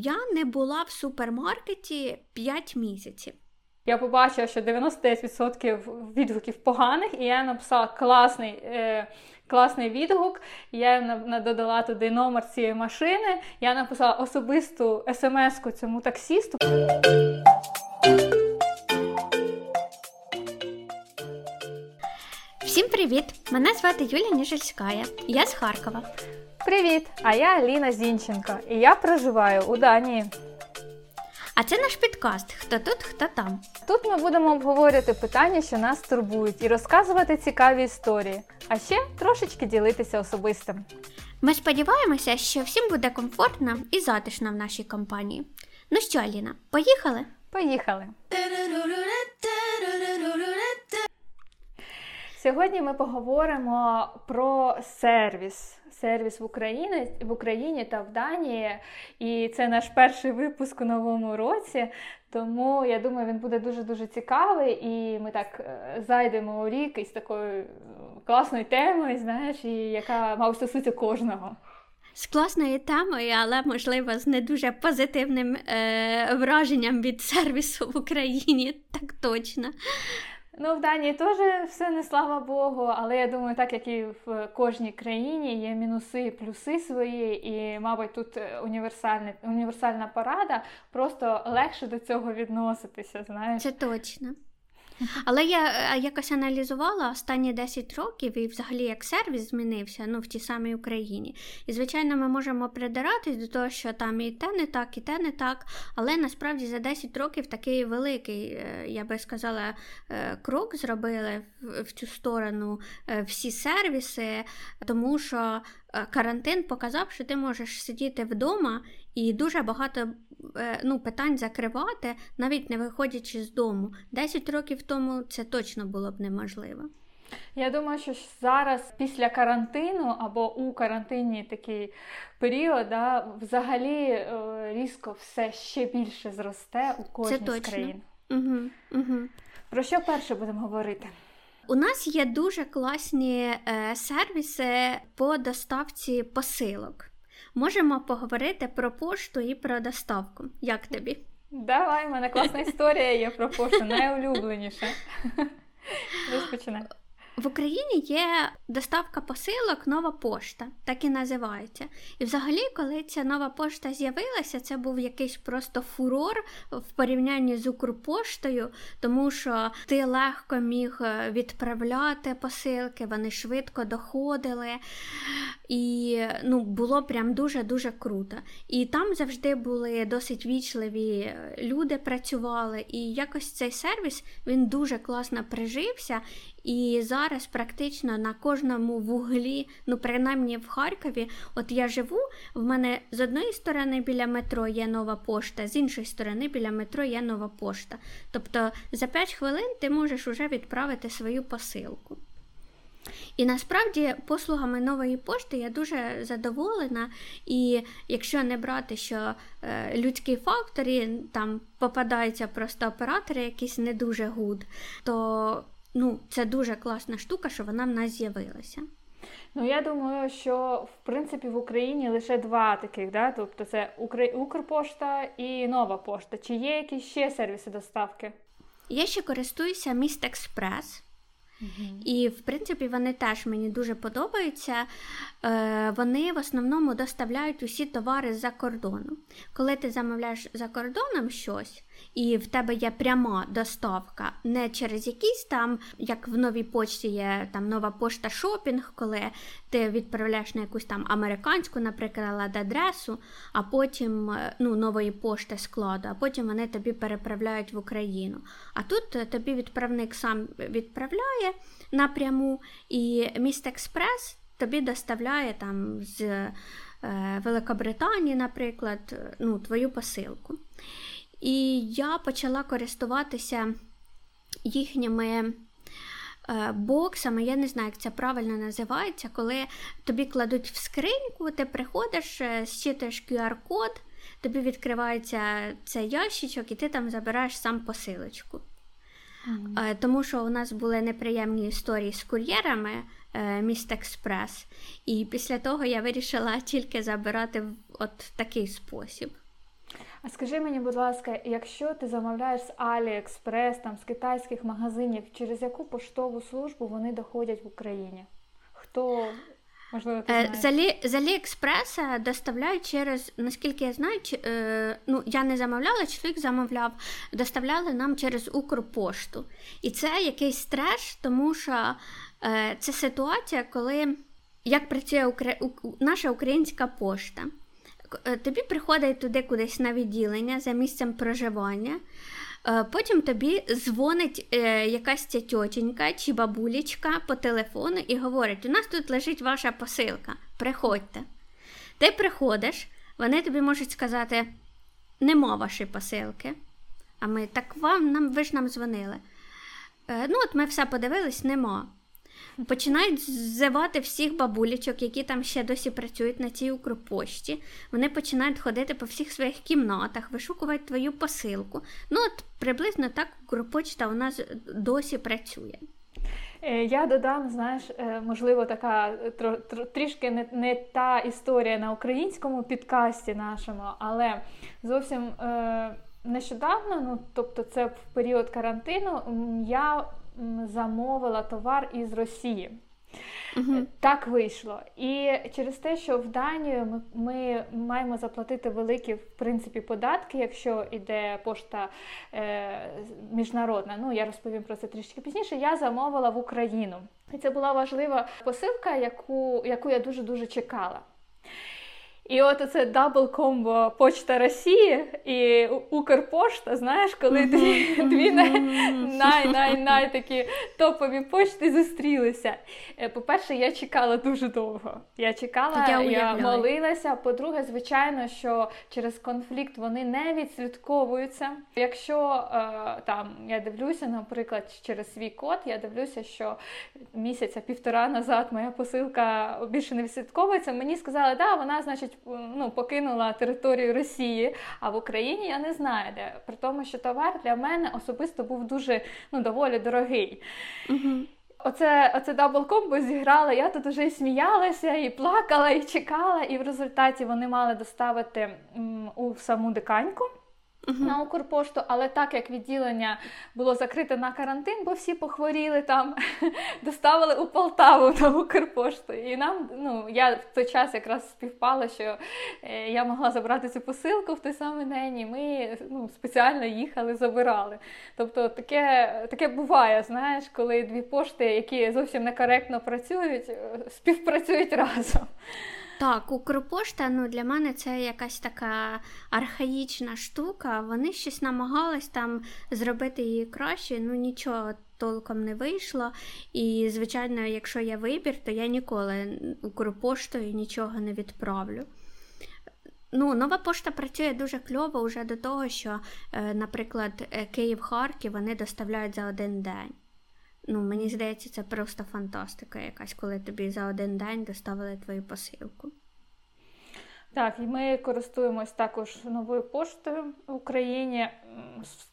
Я не була в супермаркеті 5 місяців. Я побачила, що 99% відгуків поганих, і я написала класний е, класний відгук. Я додала туди номер цієї машини. Я написала особисту смс-ку цьому таксісту. Всім привіт! Мене звати Юлія Ніжельська. Я з Харкова. Привіт! А я Аліна Зінченко, і я проживаю у Данії. А це наш підкаст Хто тут, хто там. Тут ми будемо обговорювати питання, що нас турбують, і розказувати цікаві історії, а ще трошечки ділитися особистим. Ми сподіваємося, що всім буде комфортно і затишно в нашій компанії. Ну що, Аліна, поїхали? Поїхали! Сьогодні ми поговоримо про сервіс. Сервіс в Україні в Україні та в Данії. І це наш перший випуск у новому році. Тому я думаю, він буде дуже-дуже цікавий. І ми так е, зайдемо у рік із такою класною темою, знаєш, і яка мав стосується кожного. З класною темою, але можливо з не дуже позитивним е, враженням від сервісу в Україні, так точно. Ну, в Данії теж все не слава Богу, але я думаю, так як і в кожній країні є мінуси і плюси свої, і, мабуть, тут е, універсальна порада, просто легше до цього відноситися. знаєш. Це точно. Але я е, якось аналізувала останні 10 років і взагалі як сервіс змінився ну, в тій самій Україні. І, звичайно, ми можемо придиратись до того, що там і те не так, і те не так. Але насправді за 10 років такий великий, е, я би сказала, е, крок зробили в цю сторону всі сервіси, тому що карантин показав, що ти можеш сидіти вдома і дуже багато Е, ну, питань закривати, навіть не виходячи з дому. Десять років тому це точно було б неможливо. Я думаю, що зараз після карантину або у карантині такий період, да, взагалі е, різко все ще більше зросте у кожній з країн. Угу, угу. Про що перше будемо говорити? У нас є дуже класні е, сервіси по доставці посилок. Можемо поговорити про пошту і про доставку. Як тобі? Давай, в мене класна історія є про пошту, найулюбленіша. Розпочинай. В Україні є доставка посилок нова пошта, так і називається. І взагалі, коли ця нова пошта з'явилася, це був якийсь просто фурор в порівнянні з Укрпоштою, тому що ти легко міг е, відправляти посилки, вони швидко доходили. І ну, було прям дуже-дуже круто. І там завжди були досить вічливі е, люди працювали, і якось цей сервіс він дуже класно прижився. І зараз практично на кожному вуглі, ну принаймні в Харкові, от я живу, в мене з одної сторони біля метро є нова пошта, з іншої сторони біля метро є нова пошта. Тобто за 5 хвилин ти можеш вже відправити свою посилку. І насправді послугами нової пошти я дуже задоволена. І якщо не брати, що е, людський фактор, там попадаються просто оператори, якісь не дуже good, то ну, це дуже класна штука, що вона в нас з'явилася. Ну, я думаю, що в принципі в Україні лише два таких, да? тобто це Укрпошта і нова пошта. Чи є якісь ще сервіси доставки? Я ще користуюся Міст Експрес. І, в принципі, вони теж мені дуже подобаються. Е, Вони в основному доставляють усі товари за кордону. Коли ти замовляєш за кордоном щось, і в тебе є пряма доставка, не через якісь там, як в новій почті є там нова пошта шопінг, коли ти відправляєш на якусь там американську, наприклад, адресу, а потім е, ну, нової пошти складу, а потім вони тобі переправляють в Україну. А тут е, тобі відправник сам відправляє напряму, і міст Експрес тобі доставляє там з е, Великобританії, наприклад, ну, твою посилку. І я почала користуватися їхніми е, боксами, я не знаю, як це правильно називається, коли тобі кладуть в скриньку, ти приходиш, е, зчитуєш QR-код, тобі відкривається цей ящичок, і ти там забираєш сам посилочку. Mm-hmm. Тому що у нас були неприємні історії з кур'єрами Міст Експрес, і після того я вирішила тільки забирати в от такий спосіб. А скажи мені, будь ласка, якщо ти замовляєш з AliExpress, там з китайських магазинів, через яку поштову службу вони доходять в Україні? Хто можливо ти е, знаєш? з Аліекспреса доставляють через, наскільки я знаю, е, ну я не замовляла, чоловік замовляв, доставляли нам через Укрпошту. І це якийсь треш, тому що е, це ситуація, коли як працює наша українська пошта. Е, тобі приходить туди кудись на відділення за місцем проживання. Е, потім тобі дзвонить е, якась ця тьотенька чи бабулечка по телефону і говорить: у нас тут лежить ваша посилка, приходьте. Ти приходиш, вони тобі можуть сказати, нема вашої посилки. А ми так вам, нам, ви ж нам дзвонили. Ну, от ми все подивились, нема починають ззивати всіх бабулечок, які там ще досі працюють на цій укропошті. Вони починають ходити по всіх своїх кімнатах, вишукувати твою посилку. Ну, от приблизно так Укрпочта у нас досі працює. Е, я додам, знаєш, е, можливо, така трішки не не та історія на українському підкасті нашому, але зовсім е, нещодавно, ну тобто, це в період карантину, я замовила товар із Росії. uh Так вийшло. І через те, що в Данію ми ми маємо заплатити великі в принципі податки, якщо йде пошта е, міжнародна. Ну я розповім про це трішки пізніше. Я замовила в Україну. І це була важлива посилка, яку, яку я дуже дуже чекала. І от оце double combo Почта России і Укрпошта, знаєш, коли дві дві най-най-най такі топові почти зустрілися. Е, по-перше, я чекала дуже довго. Я чекала, я, я молилася. По-друге, звичайно, що через конфлікт вони не відслідковуються. Якщо е, там я дивлюся, наприклад, через свій код, я дивлюся, що місяця-півтора назад моя посилка більше не відслідковується, мені сказали, да, вона, значить ну, покинула територію Росії, а в Україні я не знаю де. При тому, що товар для мене особисто був дуже ну, доволі дорогий. Угу. Оце оце double-combo зіграла. Я тут вже і сміялася, і плакала, і чекала, і в результаті вони мали доставити м, у саму диканьку uh-huh. на Укрпошту, але так як відділення було закрите на карантин, бо всі похворіли там, доставили у Полтаву на Укрпошту. І нам, ну, я в той час якраз співпала, що е, я могла забрати цю посилку в той самий день, і ми ну, спеціально їхали, забирали. Тобто таке таке буває, знаєш, коли дві пошти, які зовсім некоректно працюють, е, співпрацюють разом. Так, Укрпошта ну, для мене це якась така архаїчна штука. Вони щось намагались там зробити її краще, ну нічого толком не вийшло. І, звичайно, якщо є вибір, то я ніколи Укрпоштою нічого не відправлю. Ну, Нова пошта працює дуже кльово вже до того, що, е, наприклад, е, Київ-Харків вони доставляють за один день. Ну, Мені здається, це просто фантастика якась, коли тобі за один день доставили твою посилку. Так, і ми користуємось також новою поштою в Україні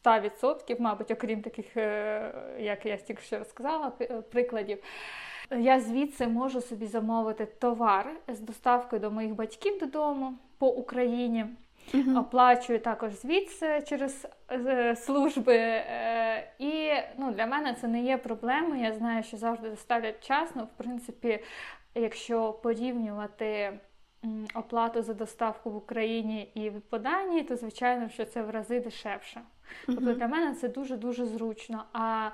100%, мабуть, окрім таких, е, як я тільки що розказала, е, прикладів. Я звідси можу собі замовити товар з доставкою до моїх батьків додому по Україні. Uh-huh. Оплачую також звідси через е, служби. Е, і ну, для мене це не є проблемою. Я знаю, що завжди доставлять вчасно. В принципі, якщо порівнювати оплату за доставку в Україні і в поданні, то звичайно, що це в рази дешевше. Тобто для мене це дуже-дуже зручно. А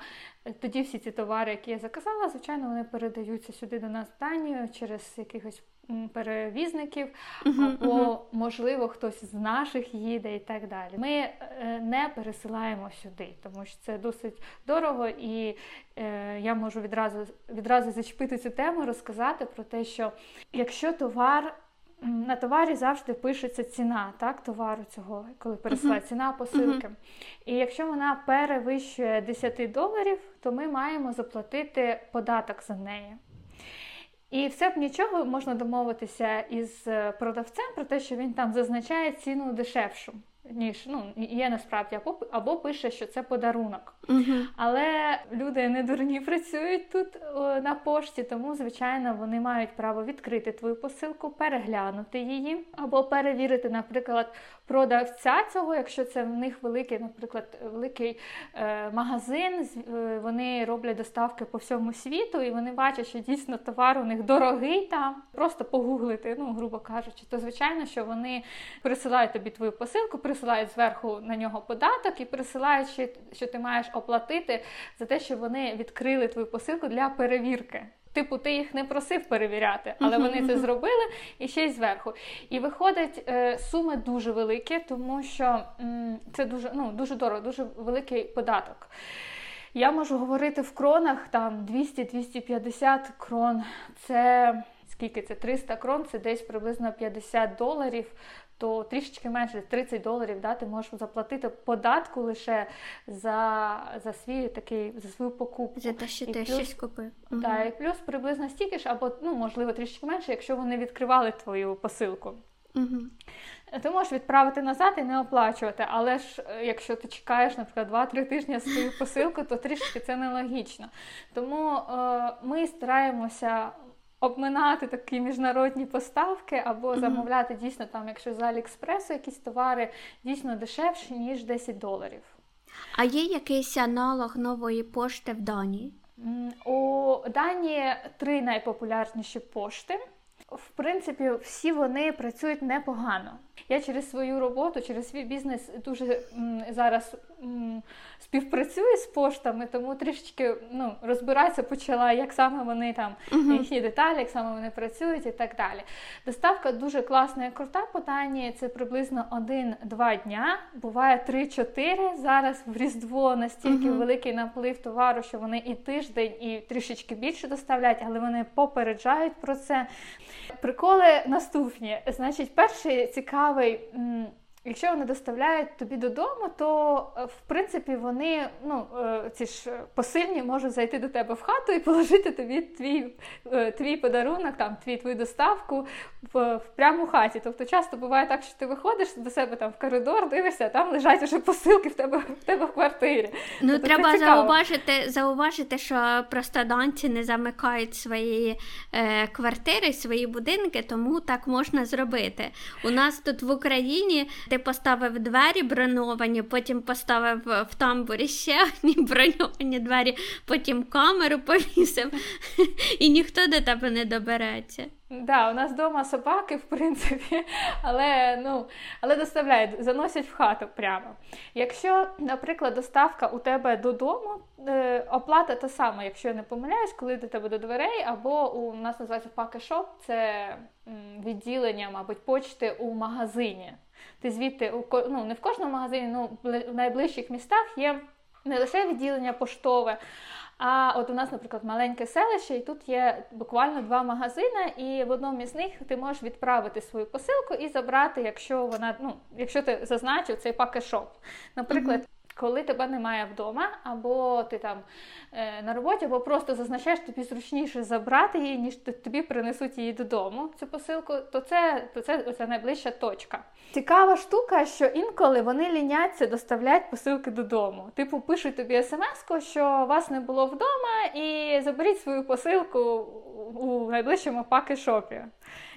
тоді всі ці товари, які я заказала, звичайно, вони передаються сюди до нас в Данію через якихось перевізників, або, можливо, хтось з наших їде і так далі. Ми е, не пересилаємо сюди, тому що це досить дорого, і е, я можу відразу відразу зачепити цю тему, розказати про те, що якщо товар на товарі завжди пишеться ціна так, товару цього, коли пересилає uh-huh. ціна посилки. Uh-huh. І якщо вона перевищує 10 доларів, то ми маємо заплатити податок за неї. І все б нічого можна домовитися із е, продавцем про те, що він там зазначає ціну дешевшу ніж ну є насправді, або або пише, що це подарунок. uh Але люди не дурні працюють тут о, на пошті, тому звичайно вони мають право відкрити твою посилку, переглянути її, або перевірити, наприклад, продавця цього, якщо це в них великий, наприклад, великий е, магазин, е, вони роблять доставки по всьому світу, і вони бачать, що дійсно товар у них дорогий там. Просто погуглити, ну, грубо кажучи, то звичайно, що вони присилають тобі твою посилку, присилають зверху на нього податок і присилають, що ти маєш оплатити за те, що вони відкрили твою посилку для перевірки. Типу, ти їх не просив перевіряти, але вони це зробили і ще й зверху. І виходить, е, суми дуже великі, тому що це дуже ну, дуже дорого, дуже великий податок. Я можу говорити в кронах там 200-250 крон. Це скільки це 300 крон, це десь приблизно 50 доларів то трішечки менше 30 доларів да, ти можеш заплатити податку лише за за свій такий за свою покупку. За те, що і ти плюс, щось купив. Так, і плюс приблизно стільки ж, або ну, можливо трішки менше, якщо вони відкривали твою посилку. Угу. Ти можеш відправити назад і не оплачувати, але ж е, якщо ти чекаєш, наприклад, 2-3 тижні свою посилку, то трішки це нелогічно. Тому е, ми стараємося обминати такі міжнародні поставки або замовляти дійсно там, якщо з Аліекспресу якісь товари дійсно дешевші, ніж 10 доларів. А є якийсь аналог нової пошти в Данії? У Данії три найпопулярніші пошти. В принципі, всі вони працюють непогано. Я через свою роботу, через свій бізнес дуже м, зараз м, співпрацюю з поштами, тому трішечки ну, розбиратися почала, як саме вони там, uh-huh. їхні деталі, як саме вони працюють і так далі. Доставка дуже класна і крута по Данії, це приблизно 1-2 дня, буває 3-4. Зараз в Різдво настільки uh-huh. великий наплив товару, що вони і тиждень, і трішечки більше доставляють, але вони попереджають про це. Приколи наступні. Значить, перший цікавий 对嗯 Якщо вони доставляють тобі додому, то е, в принципі вони, ну е, ці ж посильні, можуть зайти до тебе в хату і положити тобі твій е, твій подарунок, там твій твою доставку в, в прямо хаті. Тобто часто буває так, що ти виходиш до себе там в коридор, дивишся, а там лежать вже посилки в тебе в тебе в квартирі. Ну тобто, треба зауважити, зауважити, що просто данці не замикають свої е, квартири, свої будинки, тому так можна зробити. У нас тут в Україні ти поставив двері броньовані, потім поставив в тамбурі ще одні броньовані двері, потім камеру повісив, і ніхто до тебе не добереться. Да, у нас вдома собаки, в принципі, але ну, але доставляють, заносять в хату прямо. Якщо, наприклад, доставка у тебе додому, е, оплата та сама, якщо я не помиляюсь, коли до тебе до дверей, або у нас називається пакешоп, це відділення, мабуть, почти у магазині. Ти звідти ну, не в кожному магазині, ну в найближчих містах є не лише відділення поштове. А от у нас, наприклад, маленьке селище, і тут є буквально два магазини, і в одному із них ти можеш відправити свою посилку і забрати, якщо вона, ну, якщо ти зазначив цей пакешоп. Наприклад, mm-hmm коли тебе немає вдома, або ти там е, на роботі, або просто зазначаєш, тобі зручніше забрати її, ніж тобі принесуть її додому, цю посилку, то це то це оця найближча точка. Цікава штука, що інколи вони ліняться доставляють посилки додому. Типу, пишуть тобі смс-ку, що вас не було вдома, і заберіть свою посилку у найближчому паки-шопі.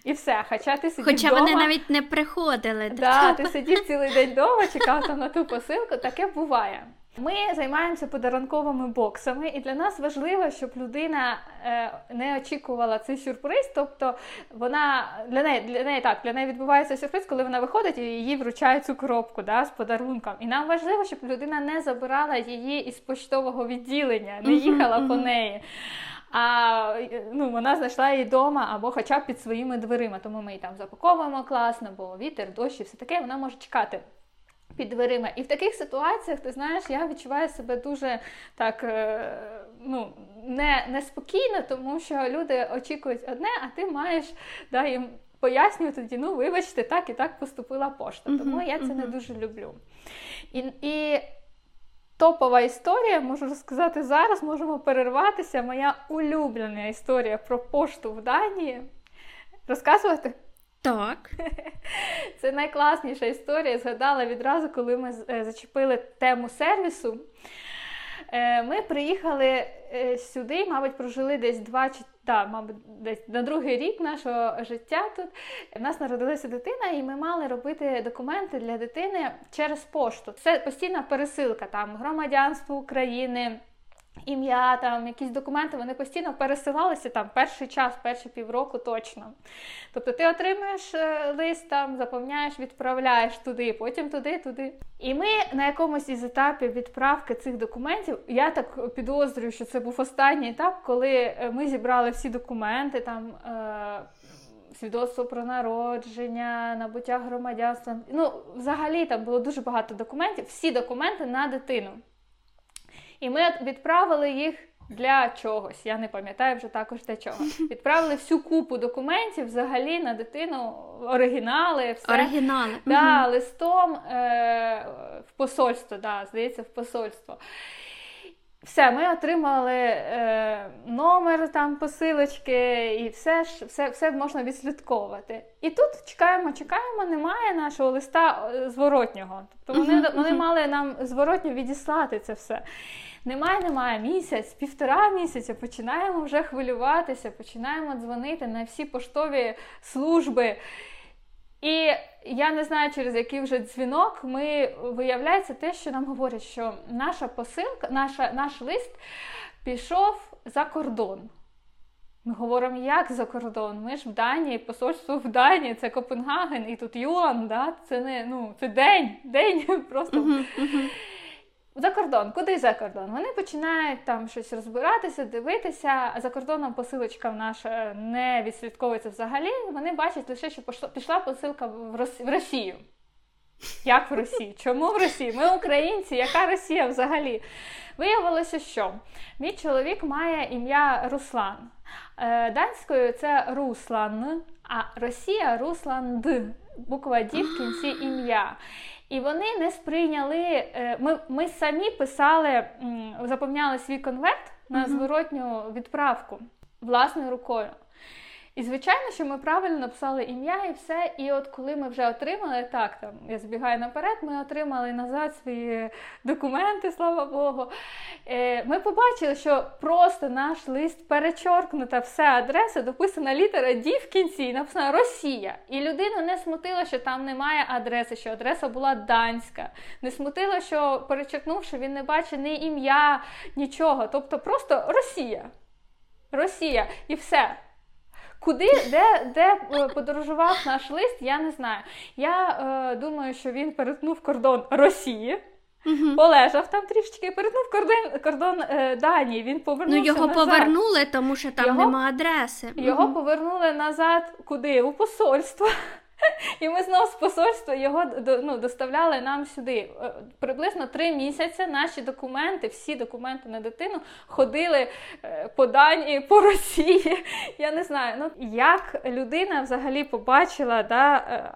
І все. Хоча ти сидів Хоча вдома, вони навіть не приходили. Да, Ти сидів цілий день вдома, чекав там на ту посилку, таке буває. Ми займаємося подарунковими боксами, і для нас важливо, щоб людина е, не очікувала цей сюрприз. Тобто вона для неї для неї так для неї відбувається сюрприз, коли вона виходить і їй вручають цю коробку да, з подарунком. І нам важливо, щоб людина не забирала її із почтового відділення, не їхала по неї а ну, вона знайшла її вдома або хоча б під своїми дверима. Тому ми її там запаковуємо класно, бо вітер, дощ і все таке, вона може чекати. Під дверима. І в таких ситуаціях, ти знаєш, я відчуваю себе дуже так е, ну, не, неспокійно, тому що люди очікують одне, а ти маєш да, їм пояснювати тоді, ну, вибачте, так і так поступила пошта. Тому я це не дуже люблю. І, і Топова історія, можу розказати зараз, можемо перерватися. Моя улюблена історія про пошту в Данії. Розказувати? Так. Це найкласніша історія. Згадала відразу, коли ми е, зачепили тему сервісу. Е, ми приїхали е, сюди, мабуть, прожили десь да, мабуть, десь на другий рік нашого життя тут в нас народилася дитина, і ми мали робити документи для дитини через пошту. Це постійна пересилка там громадянство України. Ім'я, там якісь документи, вони постійно пересилалися там перший час, перші півроку точно. Тобто ти отримуєш е, лист, там, заповняєш, відправляєш туди, потім туди, туди. І ми на якомусь із етапів відправки цих документів, я так підозрюю, що це був останній етап, коли е, ми зібрали всі документи, там е- свідоцтво про народження, набуття громадянства. Ну, взагалі там було дуже багато документів, всі документи на дитину. І ми відправили їх для чогось. Я не пам'ятаю вже також для чого. Відправили всю купу документів взагалі на дитину, оригінали, все. Оригінали. Да, угу. Листом е- в посольство, да, здається, в посольство. Все, ми отримали е, номер там посилочки, і все все, все можна відслідковувати. І тут чекаємо, чекаємо, немає нашого листа е, зворотнього. Тобто вони, вони мали нам зворотньо відіслати це все. Немає, немає місяць, півтора місяця починаємо вже хвилюватися, починаємо дзвонити на всі поштові служби. І я не знаю, через який вже дзвінок ми виявляється те, що нам говорять, що наша посилка, наша, наш лист пішов за кордон. Ми говоримо, як за кордон? Ми ж в Данії, посольство в Данії, це Копенгаген, і тут Юан, да? це не ну, це день, день просто. Uh-huh, uh-huh за кордон, куди за кордон? Вони починають там щось розбиратися, дивитися. А за кордоном посилочка наша не відслідковується взагалі. Вони бачать лише, що пішла посилка в Росію. Як в Росії? Чому в Росії? Ми українці, яка Росія взагалі? Виявилося, що мій чоловік має ім'я Руслан. Е, данською це Руслан, а Росія Русланд. Буква Ді в кінці ім'я. І вони не сприйняли. Е, ми ми самі писали, заповняли свій конверт на зворотню відправку власною рукою. І, звичайно, що ми правильно написали ім'я і все. І от коли ми вже отримали, так там я збігаю наперед, ми отримали назад свої документи, слава Богу. Е, ми побачили, що просто наш лист перечоркнута вся адреса, дописана літера Ді в кінці, і написана Росія. І людину не смутило, що там немає адреси, що адреса була данська. Не смутило, що перечеркнувши, він не бачить ні ім'я, нічого. Тобто просто Росія. Росія і все. Куди, де де е, подорожував наш лист, я не знаю. Я е, думаю, що він перетнув кордон Росії. Угу. Полежав там трішечки, перетнув кордон кордон е, Данії. Він повернувся Ну його назад. повернули, тому що там його, нема адреси. Його угу. повернули назад куди? У посольство. І ми знову з посольства його ну, доставляли нам сюди. Е, приблизно три місяці наші документи, всі документи на дитину ходили е, по Данії, по Росії. Я не знаю, ну як людина взагалі побачила да, е,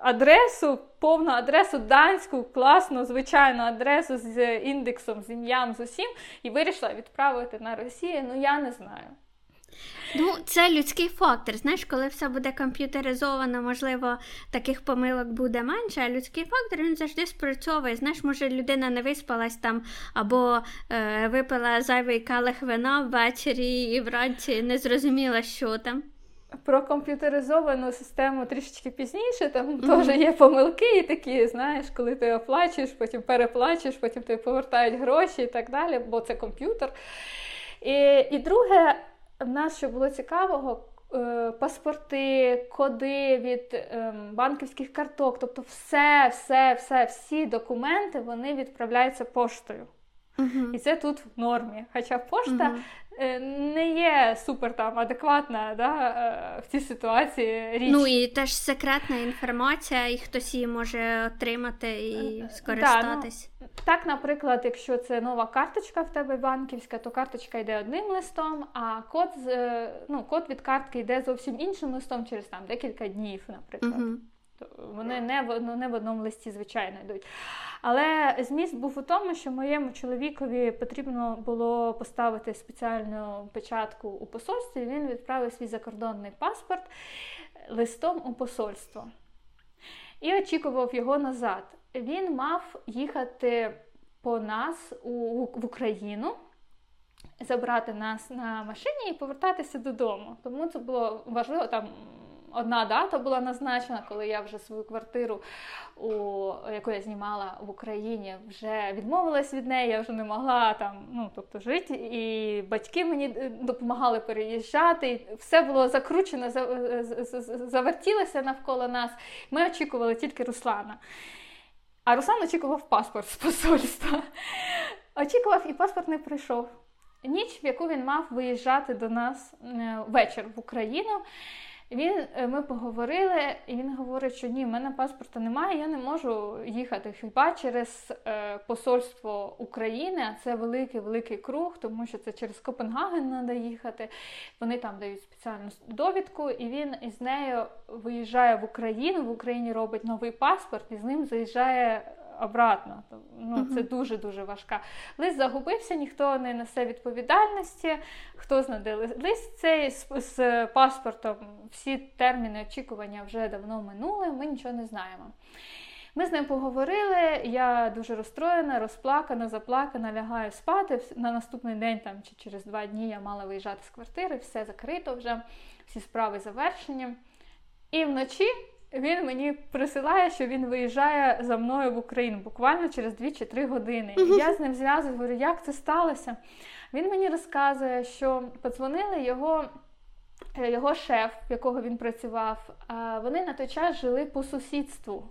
адресу, повну адресу данську, класну, звичайну адресу з індексом, з ім'ям, з усім, і вирішила відправити на Росію. Ну я не знаю. Ну, це людський фактор. Знаєш, коли все буде комп'ютеризовано, можливо, таких помилок буде менше, а людський фактор він завжди спрацьовує. Знаєш, може людина не виспалась там або е, випила зайвий калих вина ввечері і вранці не зрозуміла, що там. Про комп'ютеризовану систему трішечки пізніше, там mm-hmm. теж є помилки і такі, знаєш, коли ти оплачуєш, потім переплачуєш, потім тобі повертають гроші і так далі, бо це комп'ютер. І, І друге, в нас що було цікавого. Е, паспорти, коди від ем, банківських карток, тобто все, все, все, всі документи вони відправляються поштою. Uh-huh. І це тут в нормі. Хоча пошта uh-huh. Не є супер там адекватна да, е, в цій ситуації річ. Ну і теж секретна інформація, і хтось її може отримати і скористатись. Да, ну, так, наприклад, якщо це нова карточка в тебе банківська, то карточка йде одним листом, а код ну, код від картки йде зовсім іншим листом через там декілька днів, наприклад. Uh-huh. Вони не в ну, не в одному листі, звичайно, йдуть. Але зміст був у тому, що моєму чоловікові потрібно було поставити спеціальну печатку у посольстві. Він відправив свій закордонний паспорт листом у посольство і очікував його назад. Він мав їхати по нас у, в Україну. забрати нас на машині і повертатися додому. Тому це було важливо там одна дата була назначена, коли я вже свою квартиру, у, яку я знімала в Україні, вже відмовилась від неї, я вже не могла там ну, тобто, жити. І батьки мені е, допомагали переїжджати. І все було закручено, завертілося навколо нас. Ми очікували тільки Руслана. А Руслан очікував паспорт з посольства. Очікував, і паспорт не прийшов. Ніч, в яку він мав виїжджати до нас е, вечір в Україну. Він, е, Ми поговорили, і він говорить, що ні, в мене паспорта немає, я не можу їхати хіба через е, посольство України, а це великий-великий круг, тому що це через Копенгаген треба їхати. Вони там дають спеціальну довідку, і він із нею виїжджає в Україну, в Україні робить новий паспорт, і з ним заїжджає обратно. Ну, Це дуже-дуже важка. Лист загубився, ніхто не несе відповідальності. Хто знаде лист цей з, з паспортом, всі терміни очікування вже давно минули, ми нічого не знаємо. Ми з ним поговорили, я дуже розстроєна, розплакана, заплакана, лягаю спати. На наступний день там, чи через два дні я мала виїжджати з квартири, все закрито вже, всі справи завершені. І вночі він мені присилає, що він виїжджає за мною в Україну буквально через 2 чи 3 години. І я з ним зв'язую, говорю, як це сталося. Він мені розказує, що подзвонили його. Е, його шеф, в якого він працював, вони на той час жили по сусідству.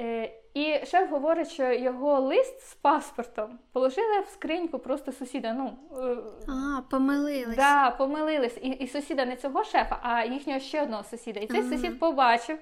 Е, і шеф говорить, що його лист з паспортом положили в скриньку просто сусіда. Ну, е, А, помилились. Да, помилились. І і сусіда не цього шефа, а їхнього ще одного сусіда. І цей ага. сусід побачив,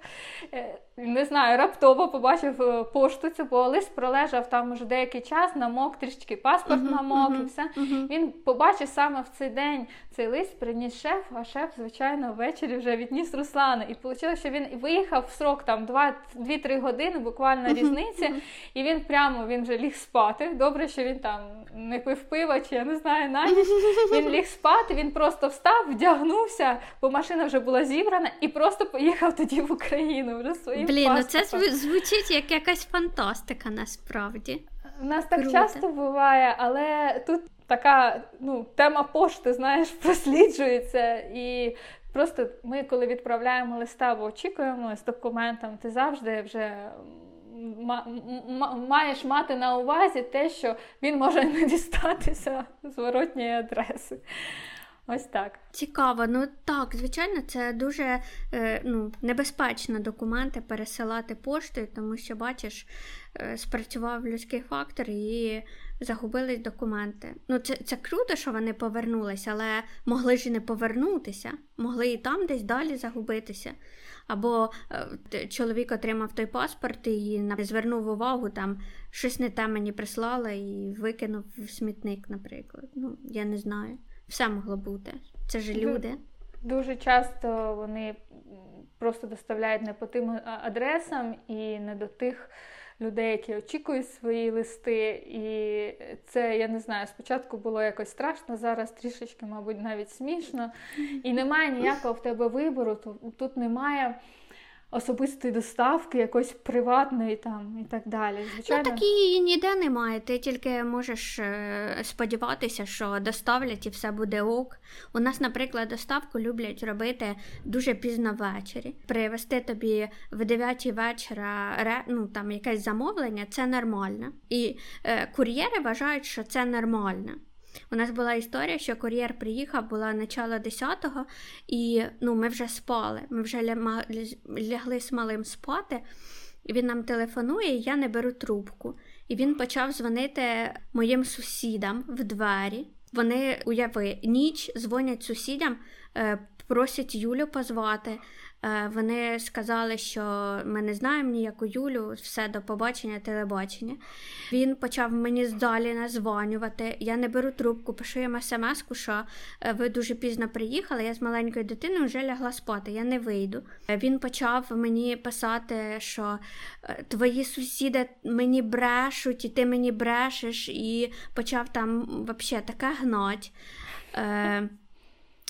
е, не знаю, раптово побачив пошту цю, бо лист пролежав там уже деякий час, намок, трішки паспорт uh намок uh і все. Uh Він побачив саме в цей день цей лист, приніс шеф, а шеф, звичайно, ввечері вже відніс Руслана. І вийшло, що він виїхав в срок там 2-3 години, буквально різниці, і він прямо він вже ліг спати. Добре, що він там не пив пива, чи я не знаю на ніч. Він ліг спати, він просто встав, вдягнувся, бо машина вже була зібрана, і просто поїхав тоді в Україну вже своїм Блін, ну це звучить як якась фантастика насправді. У нас так Круто. часто буває, але тут така ну, тема пошти, знаєш, просліджується. І просто ми, коли відправляємо листа, або очікуємо з документом, ти завжди вже маєш мати на увазі те, що він може не дістатися зворотньої адреси. Ось так. Цікаво. Ну так, звичайно, це дуже е, ну, небезпечно документи пересилати поштою, тому що, бачиш, е, спрацював людський фактор і загубились документи. Ну, це це круто, що вони повернулися, але могли ж і не повернутися, могли і там десь далі загубитися. Або е, чоловік отримав той паспорт і не звернув увагу, там щось не те мені прислали і викинув в смітник, наприклад. Ну, я не знаю. Все могло бути. Це ж люди. Дуже часто вони просто доставляють не по тим адресам і не до тих людей, які очікують свої листи. І це, я не знаю, спочатку було якось страшно, зараз трішечки, мабуть, навіть смішно. І немає ніякого в тебе вибору, тут немає особистої доставки, якоїсь приватної там і так далі. Ну, Звичайно. Ну, так її ніде немає. Ти тільки можеш е, сподіватися, що доставлять і все буде ок. У нас, наприклад, доставку люблять робити дуже пізно ввечері. Привезти тобі в 9 вечора ну, там якесь замовлення це нормально. І е, кур'єри вважають, що це нормально. У нас була історія, що кур'єр приїхав, була начало 10-го, і ну, ми вже спали. Ми вже лягли з малим спати. І Він нам телефонує, і я не беру трубку. І він почав дзвонити моїм сусідам в двері. Вони уяви, ніч дзвонять сусідам, е, просять Юлю позвати. Е, вони сказали, що ми не знаємо ніяку Юлю, все до побачення, телебачення. Він почав мені здалі названювати. Я не беру трубку, пишу їм смс-ку, що е, ви дуже пізно приїхали. Я з маленькою дитиною вже лягла спати, я не вийду. Е, він почав мені писати, що твої сусіди мені брешуть, і ти мені брешеш, і почав там взагалі таке гнать.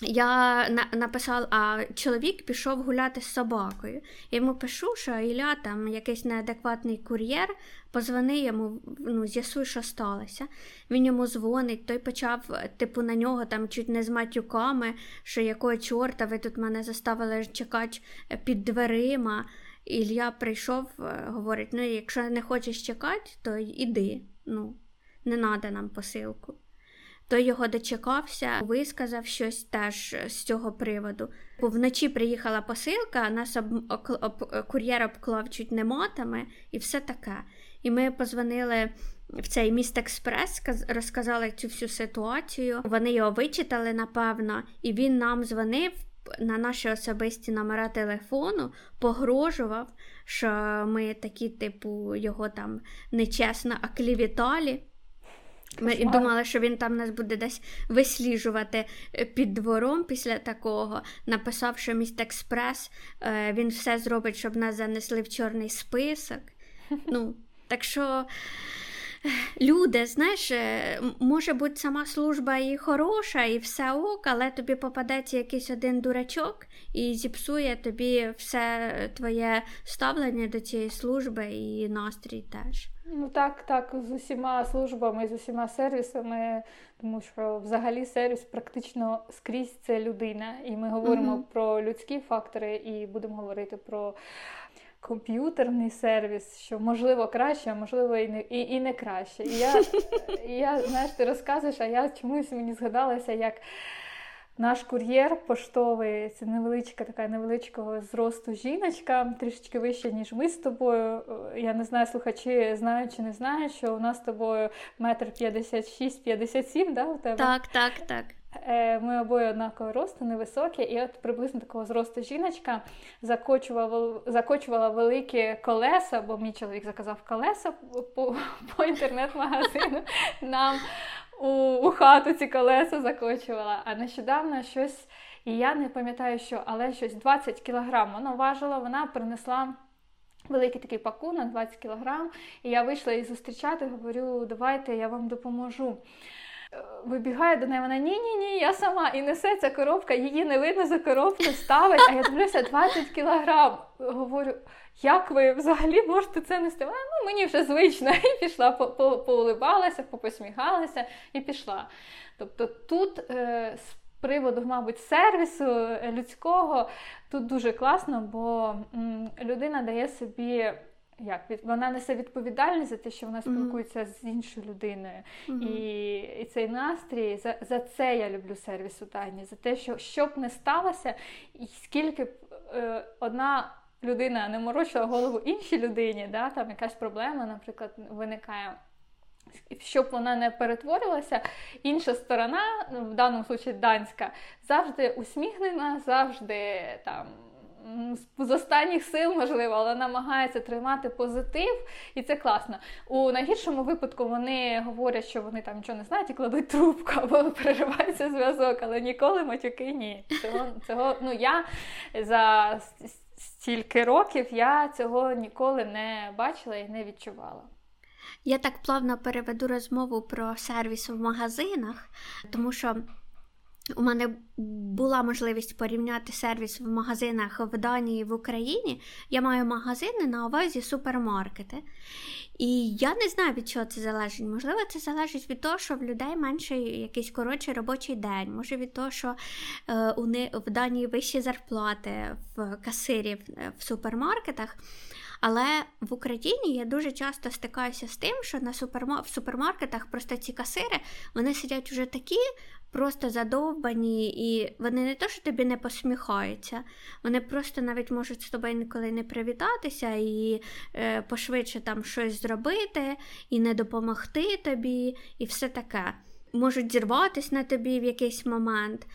Я на- написала, а чоловік пішов гуляти з собакою. Йому пишу, що Ілля там якийсь неадекватний кур'єр, позвони йому, ну, з'ясуй, що сталося. Він йому дзвонить, той почав, типу, на нього там чуть не з матюками, що якого чорта ви тут мене заставили чекати під дверима. Ілля прийшов, е, говорить: ну, якщо не хочеш чекати, то іди. Ну, не треба нам посилку. Той його дочекався, висказав щось теж з цього приводу. Бо вночі приїхала посилка, нас об, об, кур'єр обклав чуть не мотами і все таке. І ми позвонили в цей міст Експрес, розказали цю всю ситуацію. Вони його вичитали, напевно, і він нам дзвонив на наші особисті номера телефону, погрожував, що ми такі, типу, його там нечесно оклівіталі. Ми Кошмар. думали, що він там нас буде десь висліжувати е, під двором після такого. Написав, що міст Експрес е, він все зробить, щоб нас занесли в чорний список. Ну, Так що люди, знаєш, е, може бути сама служба і хороша, і все ок, але тобі попадеться якийсь один дурачок і зіпсує тобі все твоє ставлення до цієї служби і настрій теж. Ну так, так, з усіма службами, з усіма сервісами, тому що взагалі сервіс практично скрізь це людина. І ми говоримо mm-hmm. про людські фактори, і будемо говорити про комп'ютерний сервіс, що можливо краще, а можливо і не і, і не краще. І я, я знаєш, ти розказуєш, а я чомусь мені згадалася, як. Наш кур'єр поштовий це невеличка, така невеличкого зросту жіночка, трішечки вища, ніж ми з тобою. Я не знаю, слухачі знають чи не знають, що у нас з тобою метр п'ятдесят шість, п'ятдесят сім, да, у тебе? Так, так, так. Е, ми обоє однакового росту, невисокі, і от приблизно такого зросту жіночка закочувала закочувала великі колеса, бо мій чоловік заказав колеса по, по інтернет-магазину. Нам у, у хату ці колеса закочувала. А нещодавно щось, і я не пам'ятаю, що, але щось 20 кілограм воно важила, вона принесла. Великий такий пакунок, 20 кілограм, і я вийшла її зустрічати, говорю, давайте я вам допоможу. Вибігає до неї, вона ні-ні, ні, я сама і несе ця коробка, її не видно за коробку, ставить, а я дивлюся 20 кілограм. Говорю, як ви взагалі можете це нести? Вона, ну мені вже звично, і пішла, поулибалася, попосміхалася і пішла. Тобто тут е, з приводу, мабуть, сервісу людського тут дуже класно, бо м, людина дає собі. Як вона несе відповідальність за те, що вона спілкується mm-hmm. з іншою людиною, mm-hmm. і і цей настрій за за це я люблю сервіс у Тані, за те, що що б не сталося, і скільки б е, одна людина не морочила голову іншій людині, да, там якась проблема, наприклад, виникає. Щоб вона не перетворилася, інша сторона, ну, в даному випадку данська, завжди усміхнена, завжди там з останніх сил, можливо, але намагається тримати позитив, і це класно. У найгіршому випадку вони говорять, що вони там нічого не знають і кладуть трубку або переривається зв'язок, але ніколи матюки ні. Цього, цього ну я за стільки років я цього ніколи не бачила і не відчувала. Я так плавно переведу розмову про сервіс в магазинах, тому що у мене була можливість порівняти сервіс в магазинах в Данії в Україні. Я маю магазини на увазі супермаркети. І я не знаю, від чого це залежить. Можливо, це залежить від того, що в людей менше якийсь коротший робочий день. Може від того, що е, у них в Данії вищі зарплати в касирів в супермаркетах. Але в Україні я дуже часто стикаюся з тим, що на супермар... в супермаркетах просто ці касири вони сидять уже такі просто задовбані, і вони не то, що тобі не посміхаються, вони просто навіть можуть з тобою ніколи не привітатися і е, пошвидше там щось зробити, і не допомогти тобі, і все таке. Можуть зірватися на тобі в якийсь момент.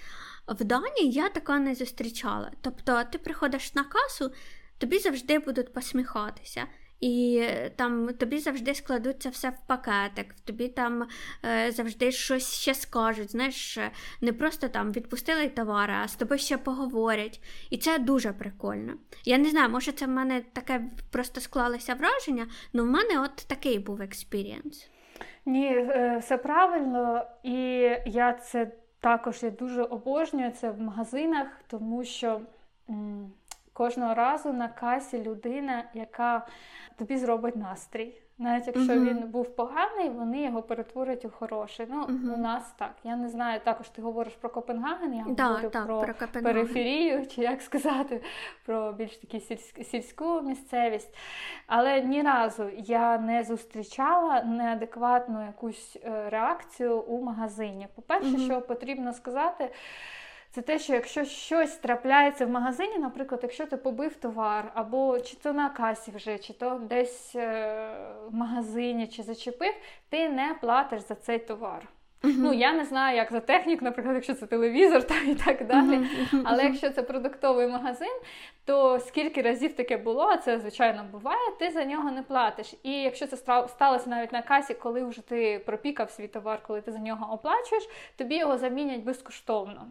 В Данії я такого не зустрічала. Тобто ти приходиш на касу, тобі завжди будуть посміхатися. І е, там тобі завжди складуться все в пакетик, тобі там е, завжди щось ще скажуть. Знаєш, не просто там відпустили товар, а з тобою ще поговорять. І це дуже прикольно. Я не знаю, може це в мене таке просто склалося враження, але в мене от такий був experience. Ні, е, все правильно, і я це також я дуже обожнюю це в магазинах, тому що кожного разу на касі людина, яка тобі зробить настрій. Навіть якщо uh-huh. він був поганий, вони його перетворять у хороший. Ну, uh-huh. у нас так. Я не знаю, також ти говориш про Копенгаген, я да, говорю так, про, про периферію, чи як сказати, про більш таку сільсь, сільську місцевість. Але ні разу я не зустрічала неадекватну якусь е, реакцію у магазині. По-перше, uh-huh. що потрібно сказати це те, що якщо щось трапляється в магазині, наприклад, якщо ти побив товар, або чи то на касі вже, чи то десь е, в магазині, чи зачепив, ти не платиш за цей товар. Uh-huh. Ну, я не знаю, як за технік, наприклад, якщо це телевізор там і так далі. Uh-huh. Але якщо це продуктовий магазин, то скільки разів таке було, а це звичайно буває, ти за нього не платиш. І якщо це сталося навіть на касі, коли вже ти пропікав свій товар, коли ти за нього оплачуєш, тобі його замінять безкоштовно.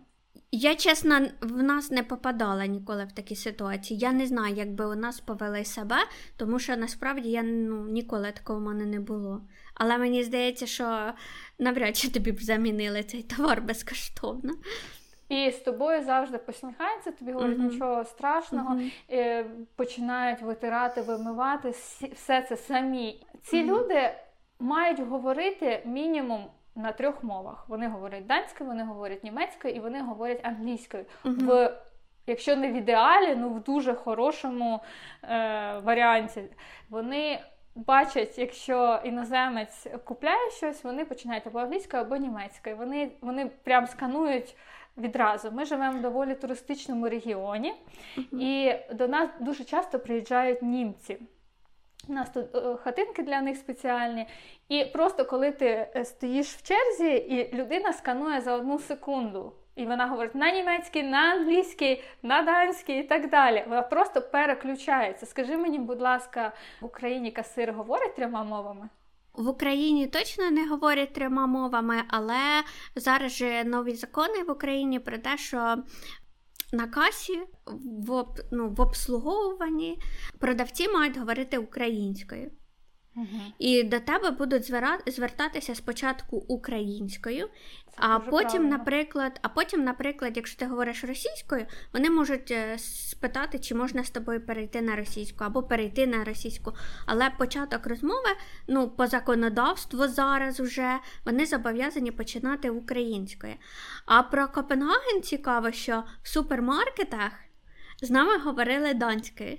Я, чесно, в нас не попадала ніколи в такі ситуації. Я не знаю, як би у нас повели себе, тому що насправді я ну, ніколи такого в мене не було. Але мені здається, що навряд чи тобі б замінили цей товар безкоштовно. І з тобою завжди посміхається, тобі говорять uh-huh. нічого страшного, uh-huh. починають витирати, вимивати все це самі. Ці uh-huh. люди мають говорити мінімум на трьох мовах. Вони говорять данською, вони говорять німецькою і вони говорять англійською. Uh-huh. В Якщо не в ідеалі, ну в дуже хорошому е, варіанті. Вони бачать, якщо іноземець купляє щось, вони починають або англійською, або німецькою. Вони вони прям сканують відразу. Ми живемо в доволі туристичному регіоні, uh-huh. і до нас дуже часто приїжджають німці. У нас тут е, хатинки для них спеціальні. І просто коли ти е, стоїш в черзі, і людина сканує за одну секунду. І вона говорить на німецький, на англійський, на данський і так далі. Вона просто переключається. Скажи мені, будь ласка, в Україні касир говорить трьома мовами? В Україні точно не говорять трьома мовами, але зараз же нові закони в Україні про те, що на касі в ну, в обслуговуванні продавці мають говорити українською. І до тебе будуть звертатися спочатку українською, а потім, правильно. наприклад, а потім, наприклад, якщо ти говориш російською, вони можуть е, спитати, чи можна з тобою перейти на російську або перейти на російську. Але початок розмови, ну, по законодавству зараз вже вони зобов'язані починати українською. А про Копенгаген цікаво, що в супермаркетах з нами говорили данською.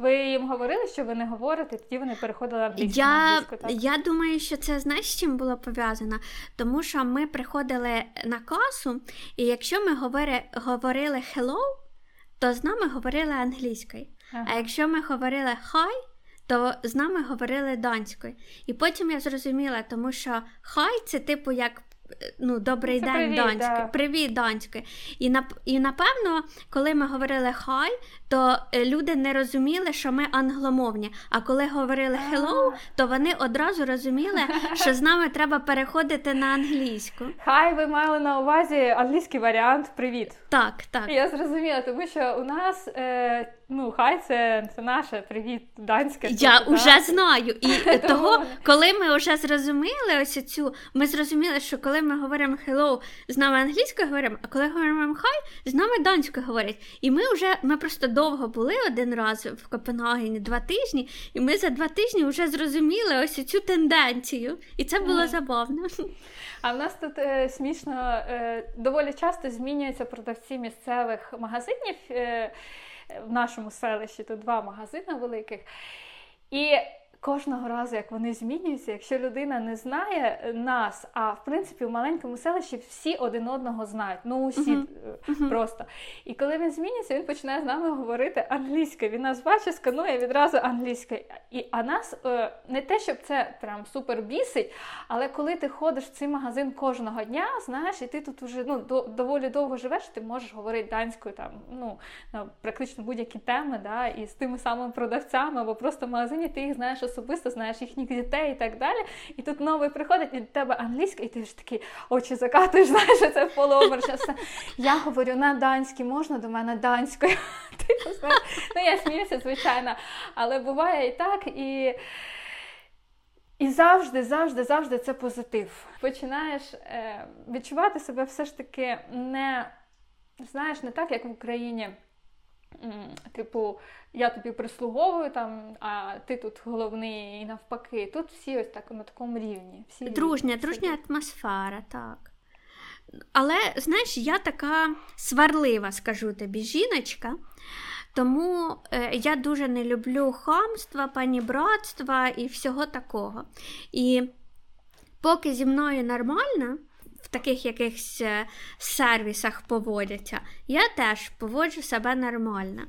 Ви їм говорили, що ви не говорите, тоді вони переходили англійську я, так? Я думаю, що це знаєш, з чим було пов'язано? Тому що ми приходили на касу, і якщо ми говори, говорили hello, то з нами говорили англійською. Ага. А якщо ми говорили hi, то з нами говорили данською. І потім я зрозуміла, тому що хай це типу як ну, добрий Це день, привіт, Донське, да. привіт, Донське. І і напевно, коли ми говорили хай, то е, люди не розуміли, що ми англомовні. А коли говорили hello, то вони одразу розуміли, що з нами треба переходити на англійську. Хай ви мали на увазі англійський варіант Привіт. Так, так. Я зрозуміла, тому що у нас. Е... Ну, хай це це наше привіт, данське. Я вже знаю. І того, коли ми вже зрозуміли ось цю, ми зрозуміли, що коли ми говоримо hello, з нами англійською говоримо, а коли говоримо хай, з нами данською говорять. І ми вже ми просто довго були один раз в Копенгагені два тижні, і ми за два тижні вже зрозуміли ось цю тенденцію. І це було mm. забавно. А в нас тут е, смішно е, доволі часто змінюються продавці місцевих магазинів. Е, в нашому селищі тут два магазини великих. І кожного разу, як вони змінюються, якщо людина не знає нас, а в принципі в маленькому селищі всі один одного знають. Ну усі uh-huh. просто. І коли він змінюється, він починає з нами говорити англійською. Він нас бачить, сканує відразу англійською. І а нас е, не те, щоб це прям супер бісить, але коли ти ходиш в цей магазин кожного дня, знаєш, і ти тут вже ну до, доволі довго живеш, ти можеш говорити данською там, ну на практично будь-які теми, да, і з тими самими продавцями, або просто в магазині ти їх знаєш особисто, знаєш їхніх дітей і так далі. І тут новий приходить, і до тебе англійська, і ти ж такий очі закатуєш, знаєш, це поломер. Я говорю на данській, можна до мене данською. Типу, ну, я сміюся, звичайно, але буває і так. і І завжди, завжди, завжди це позитив. Починаєш е, відчувати себе все ж таки не знаєш, не так, як в Україні. Типу, я тобі прислуговую там, а ти тут головний і навпаки. Тут всі ось так на такому рівні. Всі Дружня, рівні. дружня атмосфера, так. Але, знаєш, я така сварлива, скажу тобі, жіночка. Тому е, я дуже не люблю хамства, панібратства і всього такого. І поки зі мною нормально, таких якихось е, сервісах поводяться, я теж поводжу себе нормально.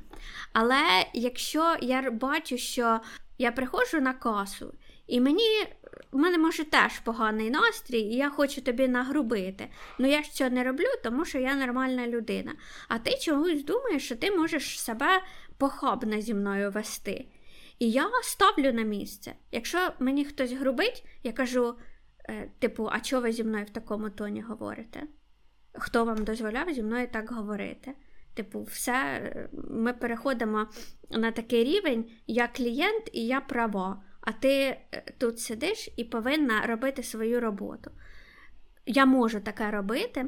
Але якщо я бачу, що я приходжу на касу, і мені в мене може теж поганий настрій, і я хочу тобі нагрубити. Ну я ж цього не роблю, тому що я нормальна людина. А ти чогось думаєш, що ти можеш себе похабно зі мною вести. І я ставлю на місце. Якщо мені хтось грубить, я кажу: типу, а чого ви зі мною в такому тоні говорите? Хто вам дозволяв зі мною так говорити? Типу, все, ми переходимо на такий рівень, я клієнт і я права а ти е, тут сидиш і повинна робити свою роботу. Я можу таке робити,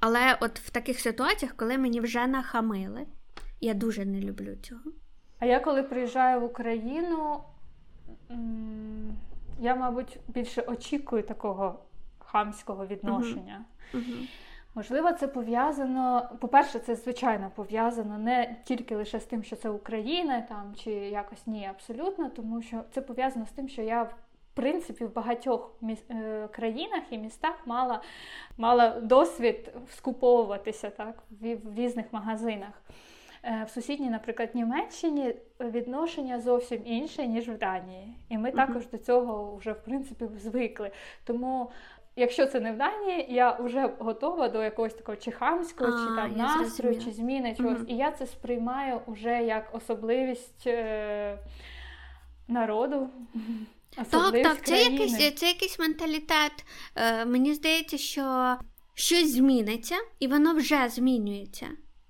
але от в таких ситуаціях, коли мені вже нахамили, я дуже не люблю цього. А я коли приїжджаю в Україну, я, мабуть, більше очікую такого хамського відношення. Uh-huh. Можливо, це пов'язано. По-перше, це звичайно пов'язано не тільки лише з тим, що це Україна там чи якось ні, абсолютно, тому що це пов'язано з тим, що я в принципі в багатьох міс... Е, країнах і містах мала мала досвід скуповуватися так в різних магазинах. Е, в сусідній, наприклад, Німеччині відношення зовсім інше, ніж в Данії. І ми також до цього вже в принципі звикли. Тому Якщо це не в Данії, я вже готова до якогось такого чи хамського, а, чи там настрою, чи зміни чогось. Угу. І я це сприймаю вже як особливість е- народу. Так, так, це якийсь це якийсь менталітет. Е, Мені здається, що щось зміниться, і воно вже змінюється.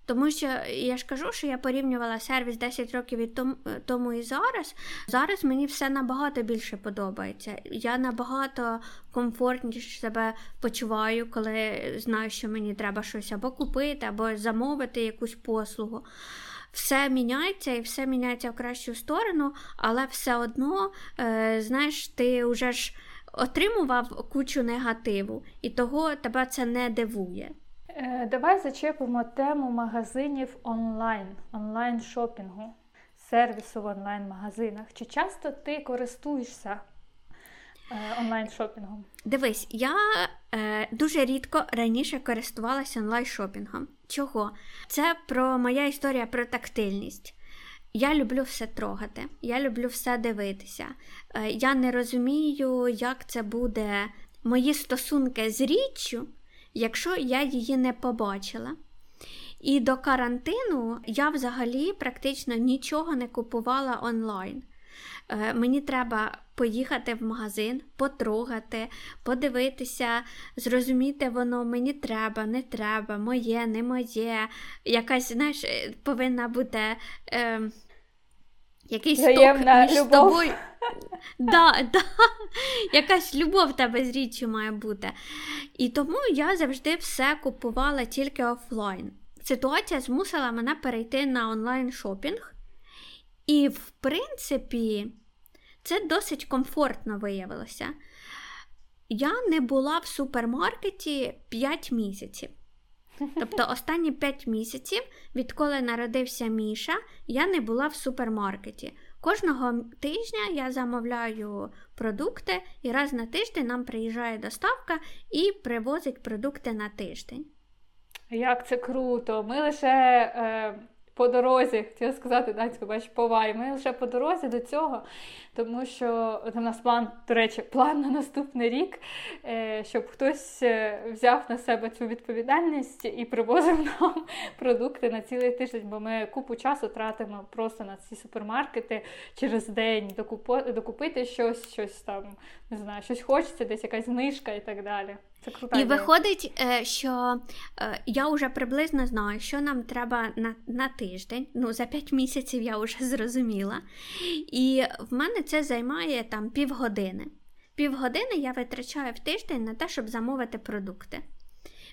Тому що я ж кажу, що я порівнювала сервіс 10 років від тому і зараз. Зараз мені все набагато більше подобається. Я набагато комфортніше себе почуваю, коли знаю, що мені треба щось або купити, або замовити якусь послугу. Все міняється і все міняється в кращу сторону, але все одно, е, знаєш, ти вже ж отримував кучу негативу, і того тебе це не дивує. Е, давай зачепимо тему магазинів онлайн, онлайн шопінгу, сервісу в онлайн-магазинах. Чи часто ти користуєшся е, онлайн шопінгом? Дивись, я е, дуже рідко раніше користувалася онлайн шопінгом. Чого? Це про моя історія про тактильність. Я люблю все трогати, я люблю все дивитися. Е, я не розумію, як це буде мої стосунки з річчю якщо я її не побачила. І до карантину я взагалі практично нічого не купувала онлайн. Е, мені треба поїхати в магазин, потрогати, подивитися, зрозуміти воно мені треба, не треба, моє, не моє. Якась, знаєш, е, повинна бути. Е, Якийсь сток між любов. тобою. Да, да. Якась любов в тебе з річчю має бути. І тому я завжди все купувала тільки офлайн. Ситуація змусила мене перейти на онлайн шопінг. І, в принципі, це досить комфортно виявилося. Я не була в супермаркеті 5 місяців. Тобто останні 5 місяців, відколи народився Міша, я не була в супермаркеті. Кожного тижня я замовляю продукти, і раз на тиждень нам приїжджає доставка і привозить продукти на тиждень. Як це круто! Ми лише е, по дорозі, хотіла сказати, данську бач, повай. Ми лише по дорозі до цього, тому що у нас план, до речі, план на наступний рік, е, щоб хтось е, взяв на себе цю відповідальність і привозив нам продукти на цілий тиждень, бо ми купу часу тратимо просто на ці супермаркети через день, докупити щось, щось там, не знаю, щось хочеться, десь якась знижка і так далі. Це крута І ідея. виходить, е, що е, я вже приблизно знаю, що нам треба на на тиждень. Ну, за 5 місяців я вже зрозуміла. І в мене це займає там півгодини. Півгодини я витрачаю в тиждень на те, щоб замовити продукти.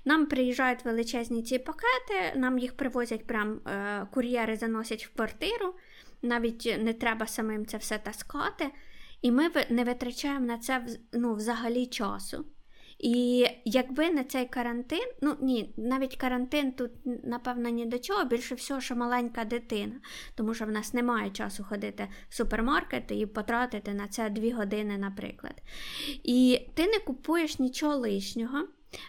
Нам приїжджають величезні ці пакети, нам їх привозять прям е, кур'єри заносять в квартиру, навіть не треба самим це все таскати. І ми не витрачаємо на це ну, взагалі часу. І якби не цей карантин, ну ні, навіть карантин тут, напевно, ні до чого, більше всього, що маленька дитина, тому що в нас немає часу ходити в супермаркет і потратити на це дві години, наприклад. І ти не купуєш нічого лишнього.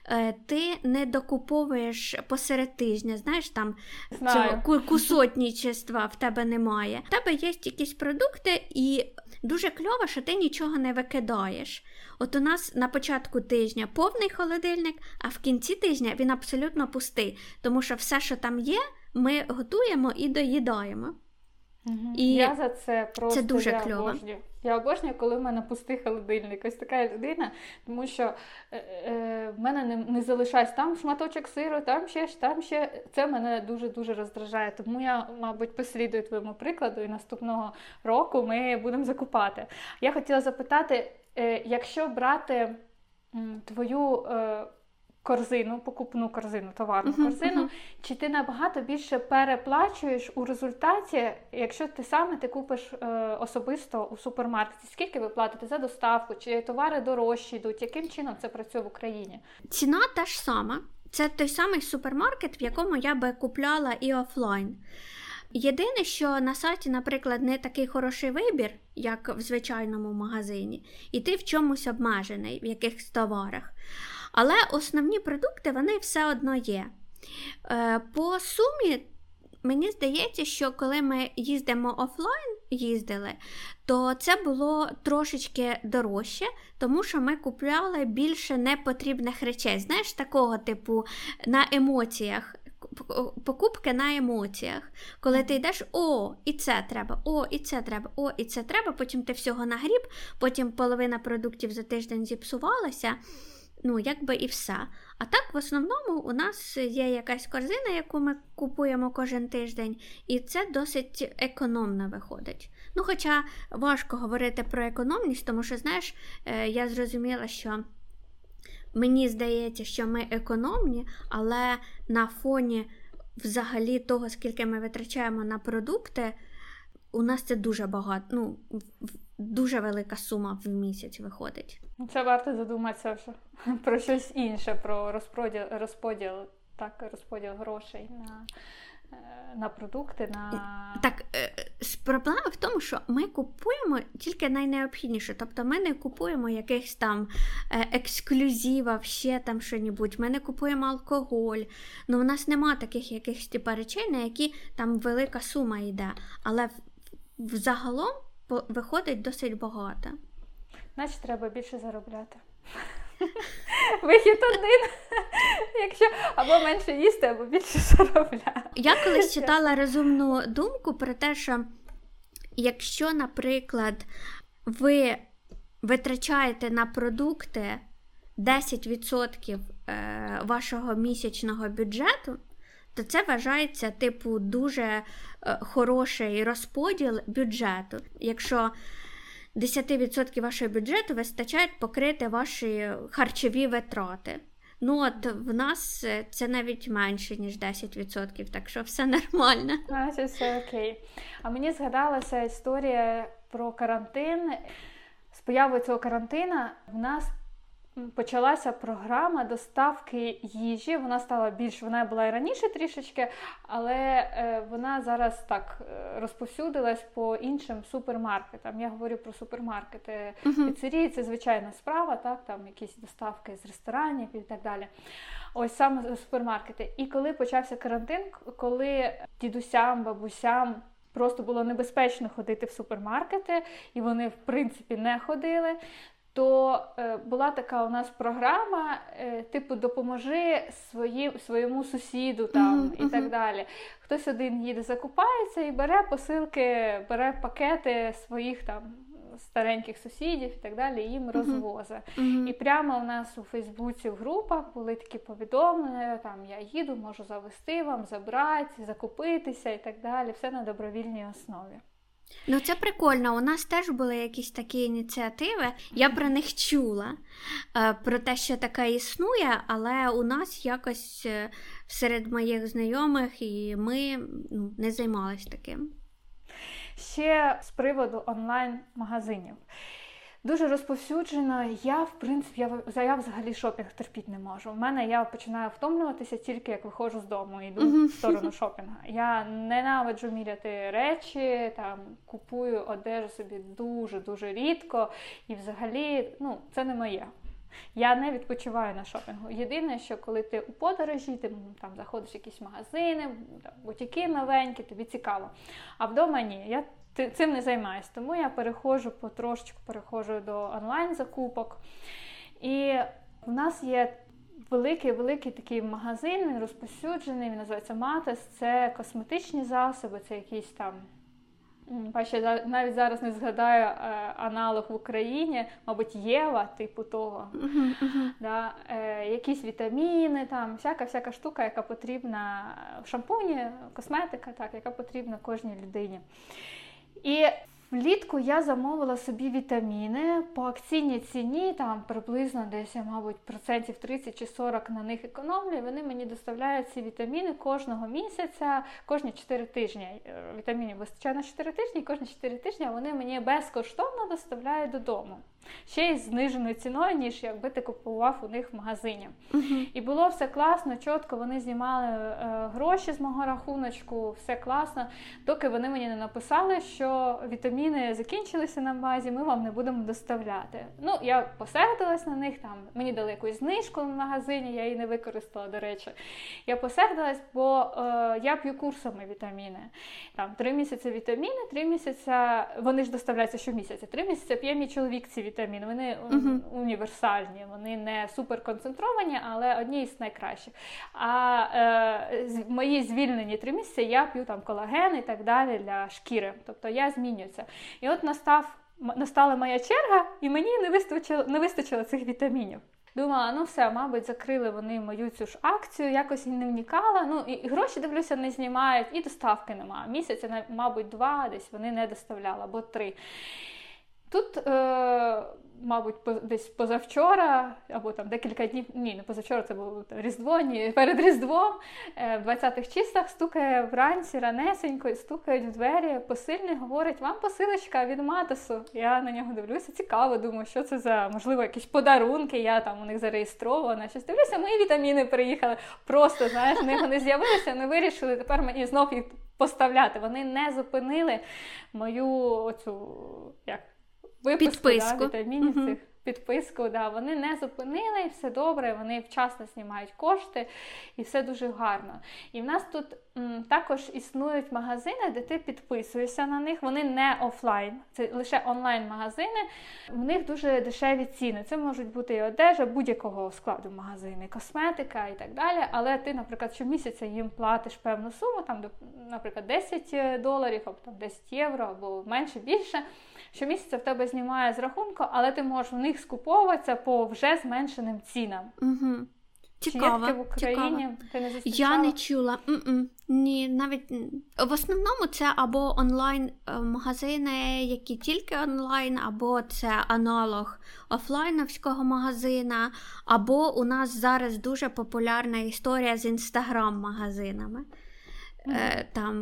Е, ти не докуповуєш посеред тижня, знаєш, там Знаю. цього кусотнічества в тебе немає. В тебе є якісь продукти, і дуже кльово, що ти нічого не викидаєш. От у нас на початку тижня повний холодильник, а в кінці тижня він абсолютно пустий, тому що все, що там є, ми готуємо і доїдаємо. Угу. І Я за це просто це дуже я кльово. обожнюю. Я обожнюю, коли в мене пустий холодильник. Ось така людина, тому що е, е, в мене не не залишається там шматочок сиру, там ще там ще. Це мене дуже-дуже роздражає. Тому я, мабуть, послідую твоєму прикладу, і наступного року ми будемо закупати. Я хотіла запитати, е, якщо брати твою. Корзину, покупну корзину, товарну uh-huh, корзину, uh-huh. чи ти набагато більше переплачуєш у результаті, якщо ти саме ти купиш е, особисто у супермаркеті? Скільки ви платите за доставку? Чи товари дорожчі йдуть? Яким чином це працює в Україні? Ціна та ж сама. Це той самий супермаркет, в якому я би купляла і офлайн. Єдине, що на сайті, наприклад, не такий хороший вибір, як в звичайному магазині, і ти в чомусь обмежений, в якихось товарах. Але основні продукти вони все одно є. Е, по сумі, мені здається, що коли ми їздимо офлайн, їздили, то це було трошечки дорожче, тому що ми купляли більше непотрібних речей. Знаєш, такого типу на емоціях. Покупки на емоціях. Коли ти йдеш, о, і це треба, о, і це треба, о, і це треба, потім ти всього нагріб, потім половина продуктів за тиждень зіпсувалася. Ну, якби і все. А так, в основному, у нас є якась корзина, яку ми купуємо кожен тиждень, і це досить економно виходить. Ну, Хоча важко говорити про економність, тому що, знаєш, е, я зрозуміла, що мені здається, що ми економні, але на фоні взагалі того, скільки ми витрачаємо на продукти, у нас це дуже багато. ну, Дуже велика сума в місяць виходить. Ну, це варто задуматися про щось інше, про розподіл розподіл, так, розподіл грошей на на продукти. на... Так, е, проблема в тому, що ми купуємо тільки найнеобхідніше. Тобто ми не купуємо якихось там е, ексклюзивів, ще там що-небудь, ми не купуємо алкоголь. Ну, У нас нема таких якихось типу, речей, на які там велика сума йде. Але взагалом виходить досить багато. Значить, треба більше заробляти. Вихід один. Якщо або менше їсти, або більше заробляти. Я колись читала розумну думку про те, що якщо, наприклад, ви витрачаєте на продукти 10% е, вашого місячного бюджету, то це вважається, типу, дуже е, хороший розподіл бюджету. Якщо 10% вашого бюджету вистачає покрити ваші харчові витрати. Ну, от в нас е, це навіть менше, ніж 10%, так що все нормально. Значить, все окей. А мені згадалася історія про карантин. З появою цього карантина в нас почалася програма доставки їжі. Вона стала більш, вона була і раніше трішечки, але е, вона зараз так е, розповсюдилась по іншим супермаркетам. Я говорю про супермаркети. Uh-huh. Піцерії це звичайна справа, так, там якісь доставки з ресторанів і так далі. Ось саме супермаркети. І коли почався карантин, коли дідусям, бабусям. Просто було небезпечно ходити в супермаркети, і вони, в принципі, не ходили то е, була така у нас програма, е, типу, допоможи свої, своєму сусіду там mm-hmm. і так далі. Хтось один їде, закупається і бере посилки, бере пакети своїх там стареньких сусідів і так далі, їм uh-huh. розвозить. Uh-huh. І прямо у нас у Фейсбуці в групах були такі повідомлення: там я їду, можу завести вам, забрати, закупитися і так далі. Все на добровільній основі. Ну, це прикольно. У нас теж були якісь такі ініціативи. Я про них чула, е, про те, що таке існує, але у нас якось е, серед моїх знайомих і ми ну, не займалися таким. Ще з приводу онлайн-магазинів. Дуже розповсюджено. Я, в принципі, я я взагалі шопінг терпіти не можу. У мене я починаю втомлюватися тільки як виходжу з дому і йду в сторону шопінгу. Я ненавиджу міряти речі, там купую одежу собі дуже-дуже рідко. І взагалі, ну, це не моє. Я не відпочиваю на шопінгу. Єдине, що коли ти у подорожі, ти там заходиш в якісь магазини, там, бутіки новенькі, тобі цікаво. А вдома ні. Я цим не займаюся. Тому я переходжу потрошечку переходжу до онлайн-закупок. І в нас є великий-великий такий магазин, він розповсюджений, він називається Матес. Це косметичні засоби, це якісь там. Бачите, навіть зараз не згадаю е, аналог в Україні, мабуть, Єва, типу того. Uh-huh, uh-huh. Да, е, Якісь вітаміни, там, всяка всяка штука, яка потрібна в шампуні, косметика, так, яка потрібна кожній людині. І влітку я замовила собі вітаміни по акційній ціні, там приблизно десь, мабуть, процентів 30 чи 40 на них економлю. Вони мені доставляють ці вітаміни кожного місяця, кожні 4 тижні. Е, вітамінів вистачає на 4 тижні, і кожні 4 тижні вони мені безкоштовно доставляють додому ще й зниженою ціною, ніж якби ти купував у них в магазині. Uh-huh. І було все класно, чітко вони знімали е, гроші з мого рахуночку, все класно, доки вони мені не написали, що вітаміни закінчилися на базі, ми вам не будемо доставляти. Ну, я посердилась на них, там мені дали якусь знижку в магазині, я її не використала, до речі. Я посердилась, бо е, я п'ю курсами вітаміни. Там Три місяці вітаміни, три місяці вони ж доставляються щомісяця, три місяці п'є мій чоловік ці вітаміни вітамін. Вони uh-huh. універсальні, вони не суперконцентровані, але одні з найкращих. А е, мої звільнені три місяці я п'ю там колаген і так далі для шкіри. Тобто я змінююся. І от настав. Настала моя черга, і мені не вистачило не вистачило цих вітамінів. Думала, ну все, мабуть, закрили вони мою цю ж акцію, якось не вникала. Ну і гроші дивлюся, не знімають, і доставки немає. Місяця, мабуть, два десь вони не доставляли або три. Тут, е, мабуть, десь позавчора, або там декілька днів, ні, не позавчора, це було Різдво, ні, перед Різдвом, е, в 20-х числах стукає вранці ранесенько, стукають в двері, посильний говорить, вам посилочка від Матосу. Я на нього дивлюся, цікаво, думаю, що це за, можливо, якісь подарунки, я там у них зареєстрована. Щось дивлюся, мої вітаміни приїхали. Просто, знаєш, вони вони з'явилися, не вирішили тепер мені знов їх поставляти. Вони не зупинили мою оцю, як випуску Підписку. Да, вітамінів угу. цих підписку. Да, Вони не зупинили, і все добре, вони вчасно знімають кошти, і все дуже гарно. І в нас тут м, також існують магазини, де ти підписуєшся на них. Вони не офлайн, це лише онлайн-магазини. В них дуже дешеві ціни. Це можуть бути і одежа будь-якого складу магазини, косметика і так далі. Але ти, наприклад, щомісяця їм платиш певну суму, там, наприклад, 10 доларів, або там 10 євро, або менше більше. Щомісяця в тебе знімає з рахунку, але ти можеш в них скуповуватися по вже зменшеним цінам. Угу. Цікаво, Чи є в Україні цікаво. ти не зустрічала? Я не чула. М-м. Ні, навіть в основному це або онлайн-магазини, які тільки онлайн, або це аналог офлайновського магазина, або у нас зараз дуже популярна історія з інстаграм-магазинами. Mm-hmm. Там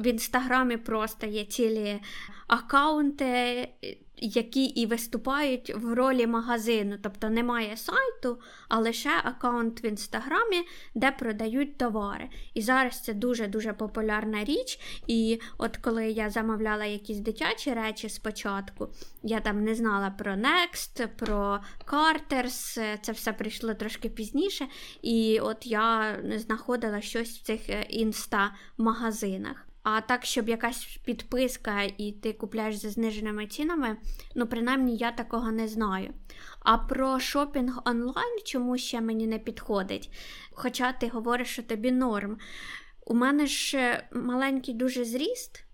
в інстаграмі просто є цілі аккаунти, які і виступають в ролі магазину. Тобто немає сайту, а лише аккаунт в інстаграмі, де продають товари. І зараз це дуже-дуже популярна річ. І от коли я замовляла якісь дитячі речі спочатку, я там не знала про Next, про Carters, це все прийшло трошки пізніше. І от я знаходила щось в цих е, інста-магазинах. А так, щоб якась підписка і ти купляєш за зниженими цінами, ну, принаймні, я такого не знаю. А про шопінг онлайн чому ще мені не підходить. Хоча ти говориш, що тобі норм. У мене ж маленький дуже зріст,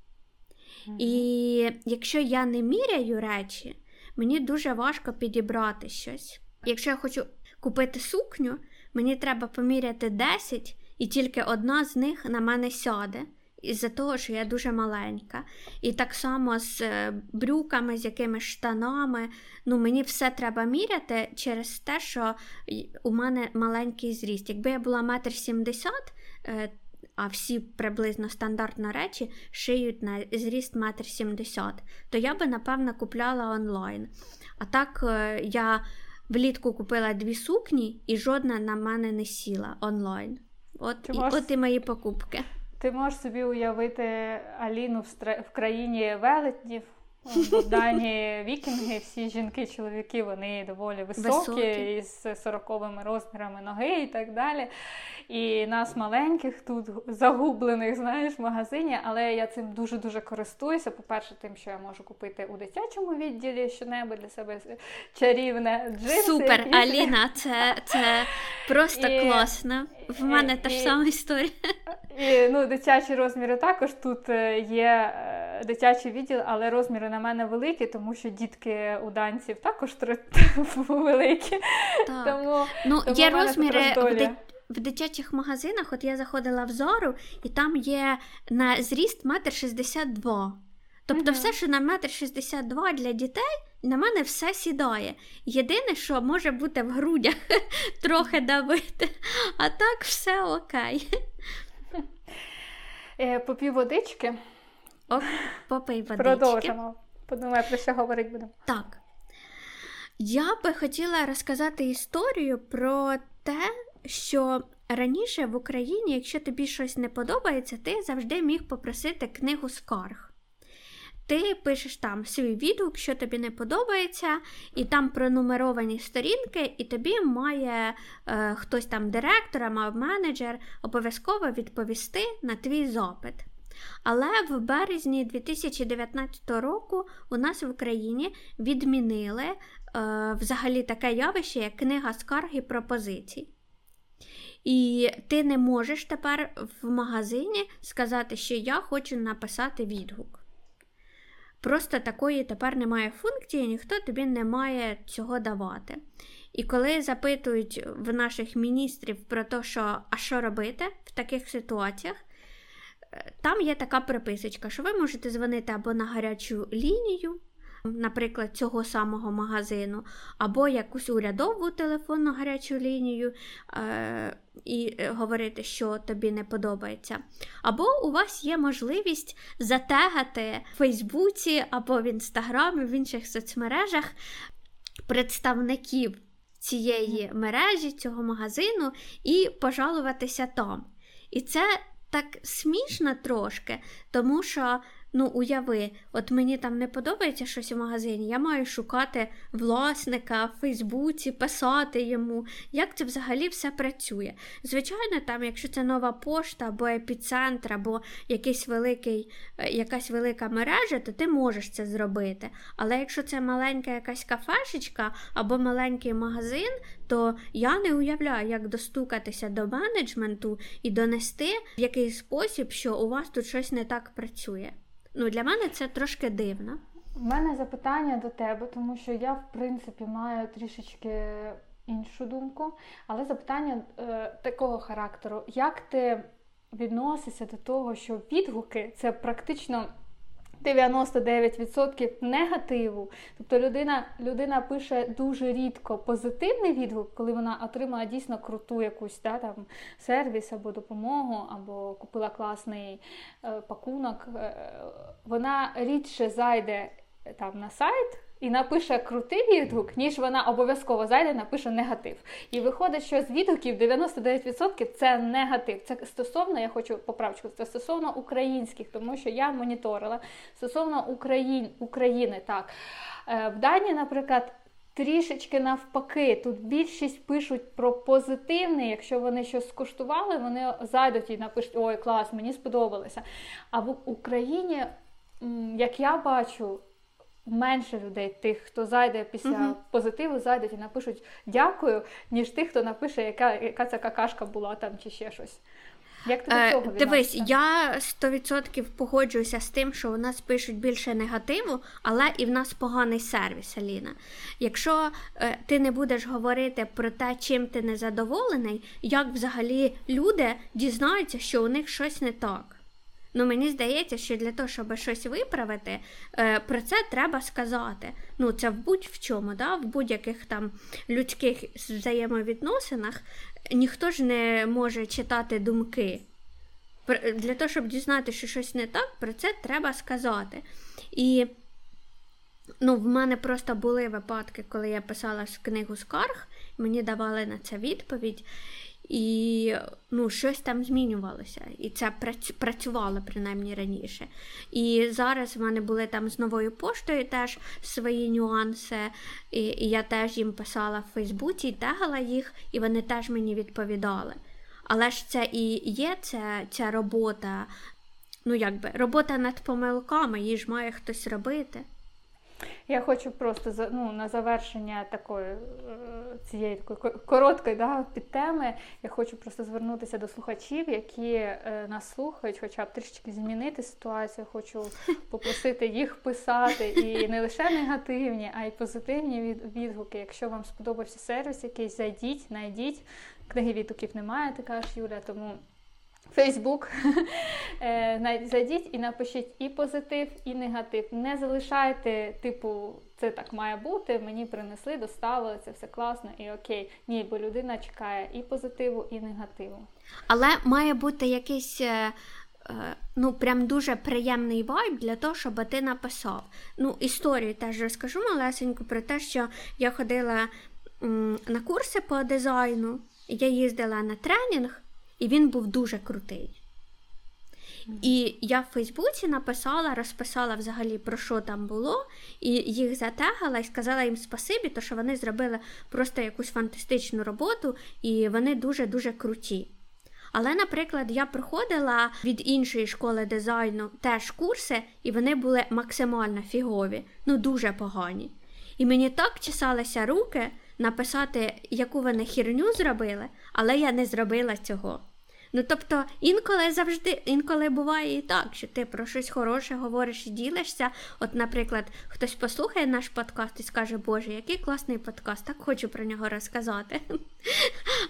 Mm-hmm. І якщо я не міряю речі, мені дуже важко підібрати щось. Якщо я хочу купити сукню, мені треба поміряти 10, і тільки одна з них на мене сяде. Із-за того, що я дуже маленька. І так само з е, брюками, з якимись штанами. Ну, Мені все треба міряти через те, що у мене маленький зріст. Якби я була метр сімдесят, е, а всі приблизно стандартно речі шиють на зріст метр сімдесят, то я би, напевно, купляла онлайн. А так е, я влітку купила дві сукні, і жодна на мене не сіла онлайн. От, і, от і мої покупки. Ти можеш собі уявити Аліну в, країні велетнів. Дані вікінги, всі жінки, чоловіки, вони доволі високі, високі. із сороковими розмірами ноги і так далі. І нас маленьких тут загублених, знаєш, в магазині, але я цим дуже-дуже користуюся. По-перше, тим, що я можу купити у дитячому відділі щонебудь для себе чарівне джинси. Супер, якісь. Аліна, це це просто і, класно. В мене і, та ж сама історія. І ну, дитячі розміри також тут е, є е, дитячий відділ, але розміри на мене великі, тому що дітки у данців також великі. Так. Тому, ну, тому Є розміри в, в дитячих магазинах. От я заходила в зору, і там є на зріст метр шістдесят два. Тобто, mm-hmm. все, що на метр шістдесят два для дітей, на мене все сідає. Єдине, що може бути в грудях трохи давити, а так все окей. Е, попів водички. О, попий водички. Продовжимо. Подумаю, про що говорити будемо. Так. Я би хотіла розказати історію про те, що раніше в Україні, якщо тобі щось не подобається, ти завжди міг попросити книгу скарг. Ти пишеш там свій відгук, що тобі не подобається, і там пронумеровані сторінки, і тобі має е, хтось там директор або менеджер обов'язково відповісти на твій запит. Але в березні 2019 року у нас в Україні відмінили е, взагалі таке явище, як книга скарг і пропозицій. І ти не можеш тепер в магазині сказати, що я хочу написати відгук. Просто такої тепер немає функції, ніхто тобі не має цього давати. І коли запитують в наших міністрів про те, що а що робити в таких ситуаціях, там є така приписочка, що ви можете дзвонити або на гарячу лінію, наприклад, цього самого магазину, або якусь урядову телефонну гарячу лінію е- і е, говорити, що тобі не подобається. Або у вас є можливість затегати в Фейсбуці або в Інстаграмі, в інших соцмережах представників цієї мережі, цього магазину, і пожалуватися там. І це так смішно трошки, тому що Ну, уяви, от мені там не подобається щось у магазині, я маю шукати власника в Фейсбуці, писати йому, як це взагалі все працює. Звичайно, там, якщо це нова пошта або епіцентр, або якийсь великий, е, якась велика мережа, то ти можеш це зробити. Але якщо це маленька якась кафешечка або маленький магазин, то я не уявляю, як достукатися до менеджменту і донести в який спосіб, що у вас тут щось не так працює. Ну, Для мене це трошки дивно. У мене запитання до тебе, тому що я, в принципі, маю трішечки іншу думку, але запитання е, такого характеру. Як ти відносишся до того, що відгуки це практично 99% негативу. Тобто людина людина пише дуже рідко позитивний відгук, коли вона отримала дійсно круту якусь да, там, сервіс або допомогу, або купила класний е, пакунок. Е, вона рідше зайде там на сайт і напише крутий відгук, ніж вона обов'язково зайде напише негатив. І виходить, що з відгуків 99% це негатив. Це стосовно, я хочу поправочку, це стосовно українських, тому що я моніторила стосовно Україн, України. так. Е, в Данії, наприклад, трішечки навпаки, тут більшість пишуть про позитивне, якщо вони щось скуштували, вони зайдуть і напишуть Ой, клас, мені сподобалося. А в Україні, як я бачу, менше людей, тих, хто зайде після uh позитиву, зайдуть і напишуть дякую, ніж тих, хто напише, яка яка ця какашка була там чи ще щось. Як ти до цього Дивись, я 100% погоджуюся з тим, що у нас пишуть більше негативу, але і в нас поганий сервіс, Аліна. Якщо е, ти не будеш говорити про те, чим ти незадоволений, як взагалі люди дізнаються, що у них щось не так. Ну, мені здається, що для того, щоб щось виправити, е, про це треба сказати. Ну, це в будь-в чому, да? в будь-яких там людських взаємовідносинах ніхто ж не може читати думки. Для того, щоб дізнати, що щось не так, про це треба сказати. І ну, в мене просто були випадки, коли я писала книгу скарг, мені давали на це відповідь. І ну, щось там змінювалося. І це працювало принаймні раніше. І зараз в мене були там з новою поштою теж свої нюанси. І, і я теж їм писала в Фейсбуці, і тегала їх, і вони теж мені відповідали. Але ж це і є ця, ця робота, ну якби робота над помилками, її ж має хтось робити. Я хочу просто ну, на завершення такої е, цієї такої короткої да, підтеми. Я хочу просто звернутися до слухачів, які е, нас слухають, хоча б трішки змінити ситуацію. Хочу попросити їх писати і не лише негативні, а й позитивні відгуки. Якщо вам сподобався сервіс, якийсь зайдіть, знайдіть. Книги відгуків немає, ти кажеш, Юля, тому. Фейсбук, зайдіть і напишіть і позитив, і негатив. Не залишайте, типу, це так має бути. Мені принесли, доставили, це все класно і окей. Ні, бо людина чекає і позитиву, і негативу. Але має бути якийсь. Е, е, ну, прям дуже приємний вайб для того, щоб ти написав. Ну, історію теж розкажу малесеньку про те, що я ходила на курси по дизайну, я їздила на тренінг і він був дуже крутий. І я в Фейсбуці написала, розписала взагалі про що там було, і їх затегала і сказала їм спасибі, то що вони зробили просто якусь фантастичну роботу, і вони дуже-дуже круті. Але, наприклад, я проходила від іншої школи дизайну теж курси, і вони були максимально фігові, ну дуже погані. І мені так чесалися руки написати, яку вони хірню зробили, але я не зробила цього. Ну тобто, інколи завжди, інколи буває і так, що ти про щось хороше говориш і ділишся. От, наприклад, хтось послухає наш подкаст і скаже, Боже, який класний подкаст, так хочу про нього розказати.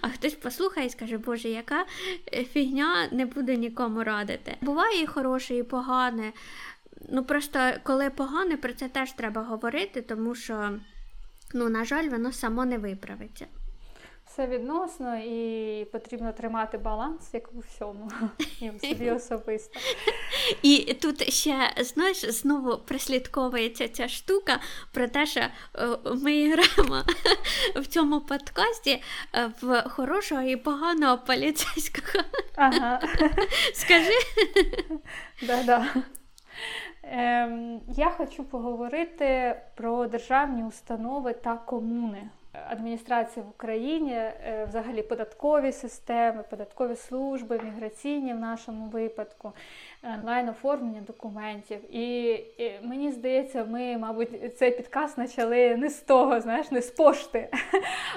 А хтось послухає і скаже, Боже, яка е, фігня не буду нікому радити. Буває і хороше, і погане. Ну просто коли погане, про це теж треба говорити, тому що, ну, на жаль, воно само не виправиться. Все відносно і потрібно тримати баланс, як у всьому, і в собі особисто. І тут ще знаєш, знову прислідковується ця штука про те, що е, ми граємо в цьому подкасті е, в хорошого і поганого поліцейського. Ага. Скажи. Да-да. Ем, Я хочу поговорити про державні установи та комуни адміністрації в Україні, е, взагалі податкові системи, податкові служби, міграційні в нашому випадку, онлайн оформлення документів. І, і мені здається, ми, мабуть, цей підказ почали не з того, знаєш, не з пошти.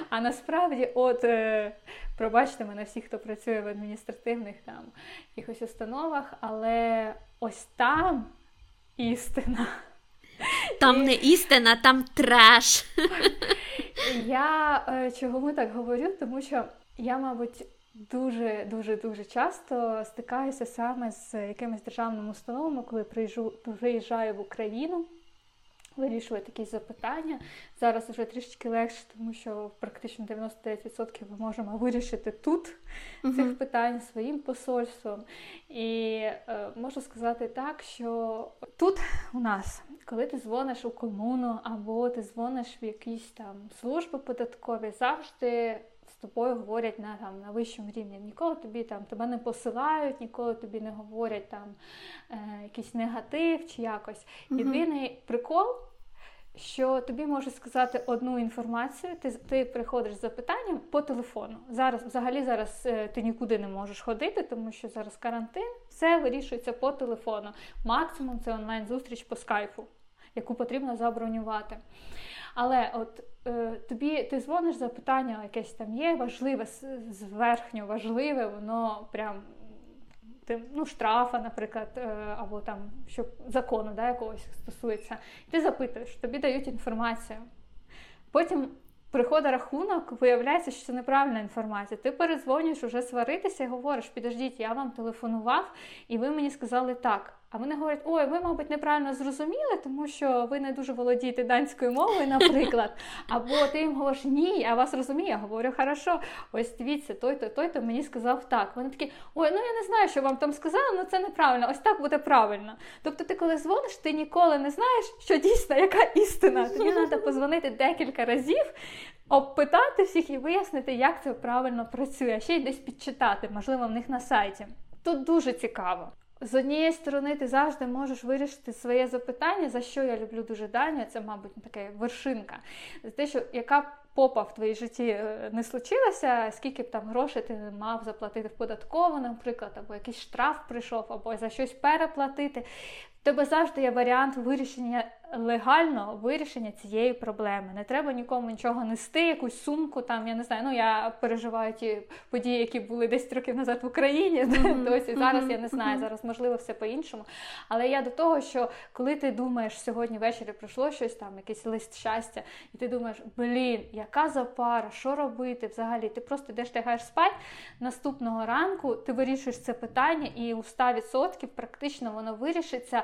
А насправді, от е, пробачте мене всі, хто працює в адміністративних там якихось установах, але ось там істина. Там не істина, там треш. Я е, чого ми так говорю, тому що я, мабуть, дуже дуже дуже часто стикаюся саме з якимись державними установами, коли приїжджу, приїжджаю в Україну. Вирішувати якісь запитання. Зараз вже трішки легше, тому що практично 99% ми можемо вирішити тут uh-huh. цих питань своїм посольством. І е, можу сказати так, що тут у нас коли ти дзвониш у комуну або ти дзвониш в якісь там служби податкові, завжди з тобою говорять на там на вищому рівні. Ніколи тобі там тебе не посилають, ніколи тобі не говорять там е, якийсь негатив чи якось. Mm-hmm. Єдиний прикол. Що тобі можуть сказати одну інформацію, ти ти приходиш з запитанням по телефону. Зараз, взагалі, зараз е, ти нікуди не можеш ходити, тому що зараз карантин, все вирішується по телефону. Максимум це онлайн-зустріч по скайпу яку потрібно забронювати. Але от е, тобі ти дзвониш запитання, якесь там є, важливе, зверхньо важливе, воно прям тим ну, штрафа, наприклад, е, або там щоб закону да, якогось стосується. Ти запитуєш, тобі дають інформацію. Потім приходить рахунок, виявляється, що це неправильна інформація. Ти перезвонюєш уже сваритися і говориш, підождіть, я вам телефонував, і ви мені сказали так. А вони говорять, ой, ви, мабуть, неправильно зрозуміли, тому що ви не дуже володієте данською мовою, наприклад. Або ти їм говориш, ні, я вас розумію. Я говорю, хорошо, ось дивіться, той-то, той-то мені сказав так. Вони такі, ой, ну я не знаю, що вам там сказали, але це неправильно, ось так буде правильно. Тобто, ти, коли дзвониш, ти ніколи не знаєш, що дійсно яка істина. Тобі треба позвонити декілька разів. Обпитати всіх і вияснити, як це правильно працює, ще й десь підчитати, можливо, в них на сайті. Тут дуже цікаво. З однієї сторони, ти завжди можеш вирішити своє запитання, за що я люблю дуже Данію, це, мабуть, така вершинка. За те, що яка попа в твоїй житті е, не случилася, скільки б там грошей ти мав заплатити в податкову, наприклад, або якийсь штраф прийшов, або за щось переплатити тебе завжди є варіант вирішення легального вирішення цієї проблеми. Не треба нікому нічого нести, якусь сумку. Там я не знаю. Ну я переживаю ті події, які були 10 років назад в Україні. Mm-hmm. Досі зараз я не знаю. Зараз можливо все по-іншому. Але я до того, що коли ти думаєш сьогодні ввечері пройшло щось там, якийсь лист щастя, і ти думаєш, блін, яка запара, що робити взагалі? Ти просто йдеш лягаєш спать наступного ранку, ти вирішуєш це питання, і у 100% практично воно вирішиться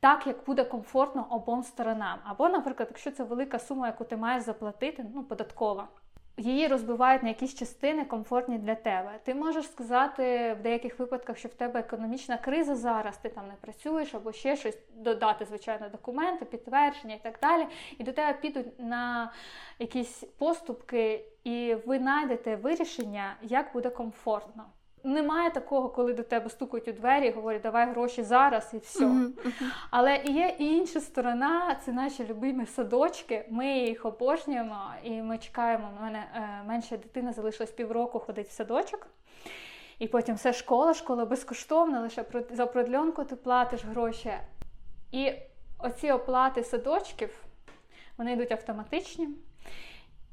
так, як буде комфортно обом сторонам. Або, наприклад, якщо це велика сума, яку ти маєш заплатити, ну, податкова. Її розбивають на якісь частини комфортні для тебе. Ти можеш сказати в деяких випадках, що в тебе економічна криза зараз, ти там не працюєш, або ще щось додати, звичайно, документи, підтвердження і так далі. І до тебе підуть на якісь поступки, і ви знайдете вирішення, як буде комфортно. Немає такого, коли до тебе стукають у двері і говорять, давай гроші зараз і все. Uh-huh, uh-huh. Але є і інша сторона, це наші любимі садочки. Ми їх обожнюємо і ми чекаємо. У мене е, менша дитина залишилась півроку ходить в садочок. І потім все школа, школа безкоштовна, лише за продльонку ти платиш гроші. І оці оплати садочків вони йдуть автоматичні,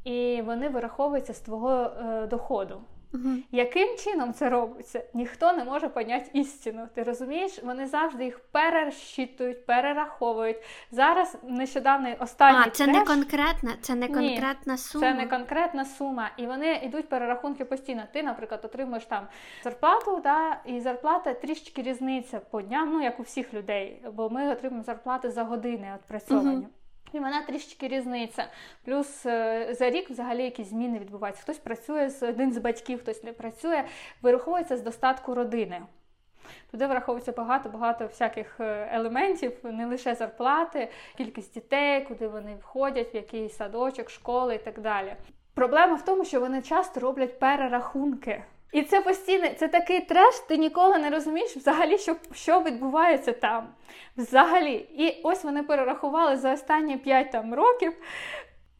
і вони вираховуються з твого е, доходу. Угу. Яким чином це робиться? Ніхто не може поняти істину. Ти розумієш? Вони завжди їх перерозчитують, перераховують. Зараз нещодавно останній А, це треш... не конкретна, це не конкретна Ні, сума. Це не конкретна сума. І вони йдуть перерахунки постійно. Ти, наприклад, отримуєш там зарплату, да, і зарплата трішки різниця по дням, ну як у всіх людей, бо ми отримуємо зарплати за години відпрацьовані. Угу. І вона трішки різниця. Плюс е, за рік взагалі якісь зміни відбуваються. Хтось працює з один з батьків, хтось не працює, вираховується з достатку родини. Туди враховується багато-багато всяких е, елементів, не лише зарплати, кількість дітей, куди вони входять, в який садочок, школи і так далі. Проблема в тому, що вони часто роблять перерахунки. І це постійно, це такий треш, ти ніколи не розумієш взагалі, що що відбувається там. Взагалі. І ось вони перерахували за останні 5 там, років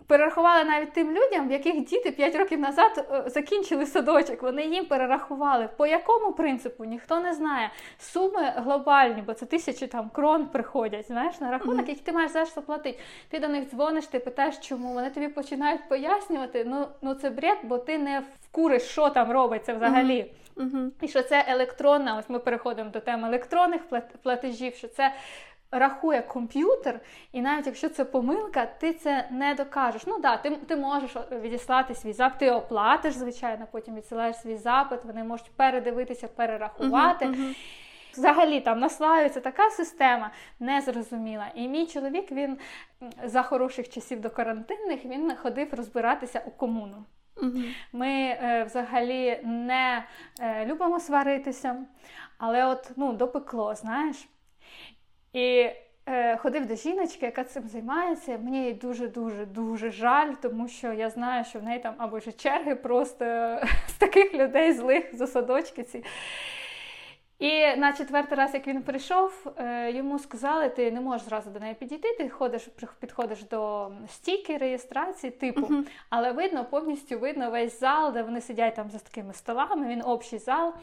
перерахували навіть тим людям, в яких діти 5 років назад е, закінчили садочок. Вони їм перерахували. По якому принципу ніхто не знає. Суми глобальні, бо це тисячі там крон приходять. Знаєш, на рахунок, mm-hmm. який ти маєш завжди заплатити. Ти до них дзвониш, ти питаєш, чому вони тобі починають пояснювати. Ну ну це бред, бо ти не вкуриш, що там робиться взагалі. Mm-hmm. І що це електронна, ось ми переходимо до теми електронних платежів, що це рахує комп'ютер, і навіть якщо це помилка, ти це не докажеш. Ну да, ти ти можеш відіслати свій запит, ти оплатиш, звичайно, потім відсилаєш свій запит, вони можуть передивитися, перерахувати. Uh-huh, uh-huh. Взагалі там наслаюється така система незрозуміла. І мій чоловік він за хороших часів до карантинних він ходив розбиратися у комуну. Ми е, взагалі не е, любимо сваритися, але от ну, допекло, знаєш. І е, ходив до жіночки, яка цим займається. Мені дуже-дуже дуже жаль, тому що я знаю, що в неї там або вже черги просто з таких людей злих за садочки ці. І на четвертий раз, як він прийшов, е, йому сказали, ти не можеш зразу до неї підійти, ти ходиш, підходиш до стійки реєстрації, типу, uh-huh. але видно, повністю видно весь зал, де вони сидять там за такими столами, він общий зал.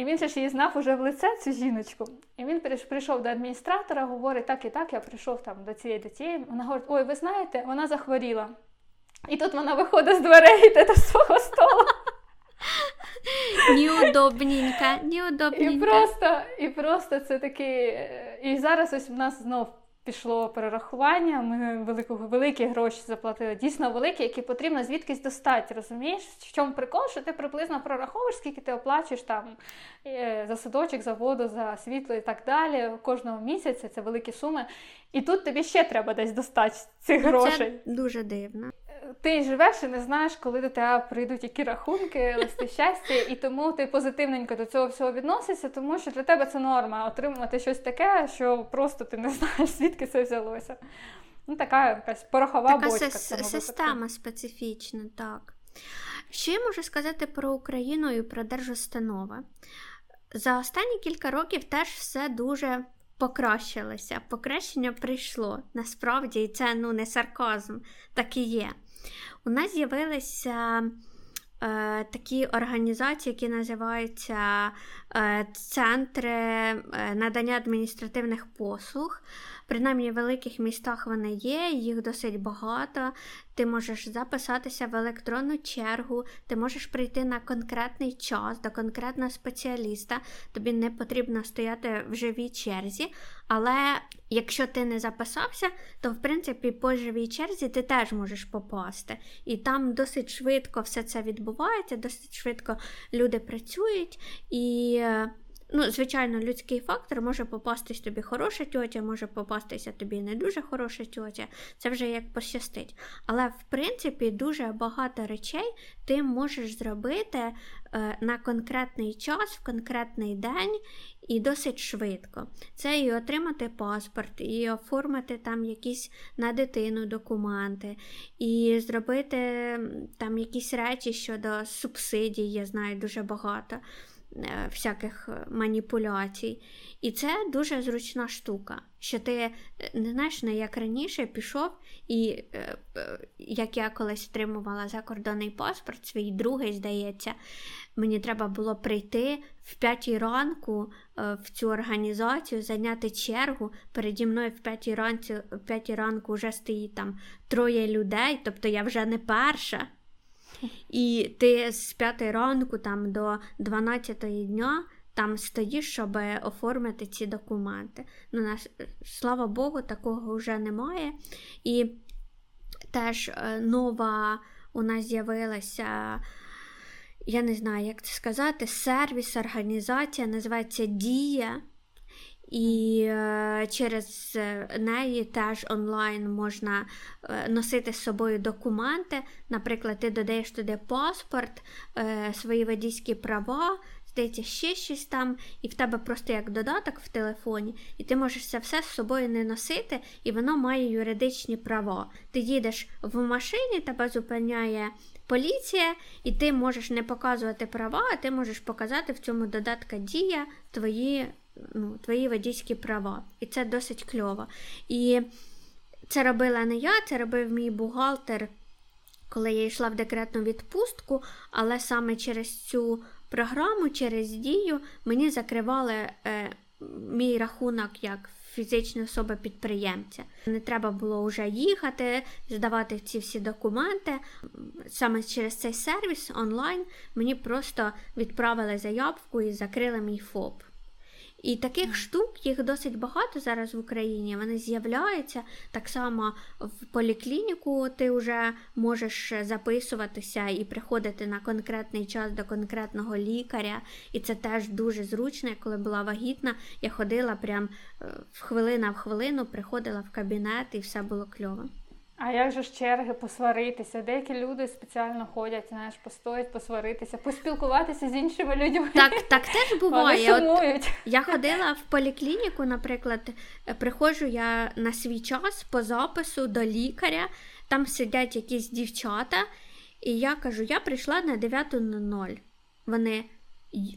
І він же ж її знав уже в лице цю жіночку. І він прийшов до адміністратора, говорить, так і так, я прийшов там до цієї до цієї. Вона говорить, ой, ви знаєте, вона захворіла. І тут вона виходить з дверей йде до свого столу. Неудобненько, неудобненько. І просто, і просто це такий. І зараз ось в нас знов пішло перерахування. Ми велику, великі гроші заплатили, дійсно великі, які потрібно звідкись достати. Розумієш? В чому прикол, що ти приблизно прораховуєш, скільки ти оплачуєш там е, за садочок, за воду, за світло і так далі. Кожного місяця це великі суми. І тут тобі ще треба десь достати цих ну, грошей. Це дуже дивно ти живеш і не знаєш, коли до тебе прийдуть які рахунки, листи щастя, і тому ти позитивненько до цього всього відносишся, тому що для тебе це норма отримувати щось таке, що просто ти не знаєш, звідки це взялося. Ну, Така якась порохова така бочка. Така система специфічна, так. Що я можу сказати про Україну і про держустанови? За останні кілька років теж все дуже покращилося. Покращення прийшло. Насправді, і це ну, не сарказм, так і є у нас з'явилися е, такі організації, які називаються е, Центри е, надання адміністративних послуг. Принаймні в великих містах вони є, їх досить багато. Ти можеш записатися в електронну чергу, ти можеш прийти на конкретний час до конкретного спеціаліста. Тобі не потрібно стояти в живій черзі. Але якщо ти не записався, то в принципі по живій черзі ти теж можеш попасти. І там досить швидко все це відбувається, досить швидко люди працюють і. Ну, звичайно, людський фактор може попастись тобі хороша тьотя, може попастися тобі не дуже хороша тьотя. Це вже як пощастить. Але в принципі дуже багато речей ти можеш зробити е, на конкретний час, в конкретний день і досить швидко. Це і отримати паспорт, і оформити там якісь на дитину документи, і зробити там якісь речі щодо субсидій, я знаю дуже багато. Е, всяких е, маніпуляцій. І це дуже зручна штука, що ти е, не знаєш, не як раніше пішов, і як я колись отримувала закордонний паспорт, свій другий, здається, мені треба було прийти в п'ятій ранку в цю організацію, зайняти чергу. Переді мною в п'ятій ранку, в п'ятій ранку вже стоїть там троє людей, тобто я вже не перша. І ти з 5 ранку там до 12 дня там стоїш, щоб оформити ці документи. Ну, нас, Слава Богу, такого вже немає. І теж е, нова у нас з'явилася. Я не знаю, як це сказати, сервіс, організація називається Дія. І е, через е, неї теж онлайн можна е, носити з собою документи. Наприклад, ти додаєш туди паспорт, свої водійські права, здається, ще щось там, і в тебе просто як додаток в телефоні, і ти можеш це все з собою не носити, і воно має юридичні права. Ти їдеш в машині, тебе зупиняє поліція, і ти можеш не показувати права, а ти можеш показати в цьому додатку дія твої ну, твої водійські права. І це досить кльово. І це робила не я, це робив мій бухгалтер, коли я йшла в декретну відпустку, але саме через цю програму, через дію, мені закривали е, мій рахунок як фізичної особи підприємця. Не треба було вже їхати, здавати ці всі документи. Саме через цей сервіс онлайн мені просто відправили заявку і закрили мій ФОП. І таких штук їх досить багато зараз в Україні. Вони з'являються так само в поліклініку. Ти вже можеш записуватися і приходити на конкретний час до конкретного лікаря. І це теж дуже зручно. Коли була вагітна, я ходила прям е, в хвилина в хвилину, приходила в кабінет і все було кльово. А як же ж черги посваритися? Деякі люди спеціально ходять, знаєш, постоять, посваритися, поспілкуватися з іншими людьми. Так так теж буває. От Я ходила в поліклініку, наприклад, приходжу я на свій час по запису до лікаря, там сидять якісь дівчата, і я кажу: я прийшла на 9.00. Вони,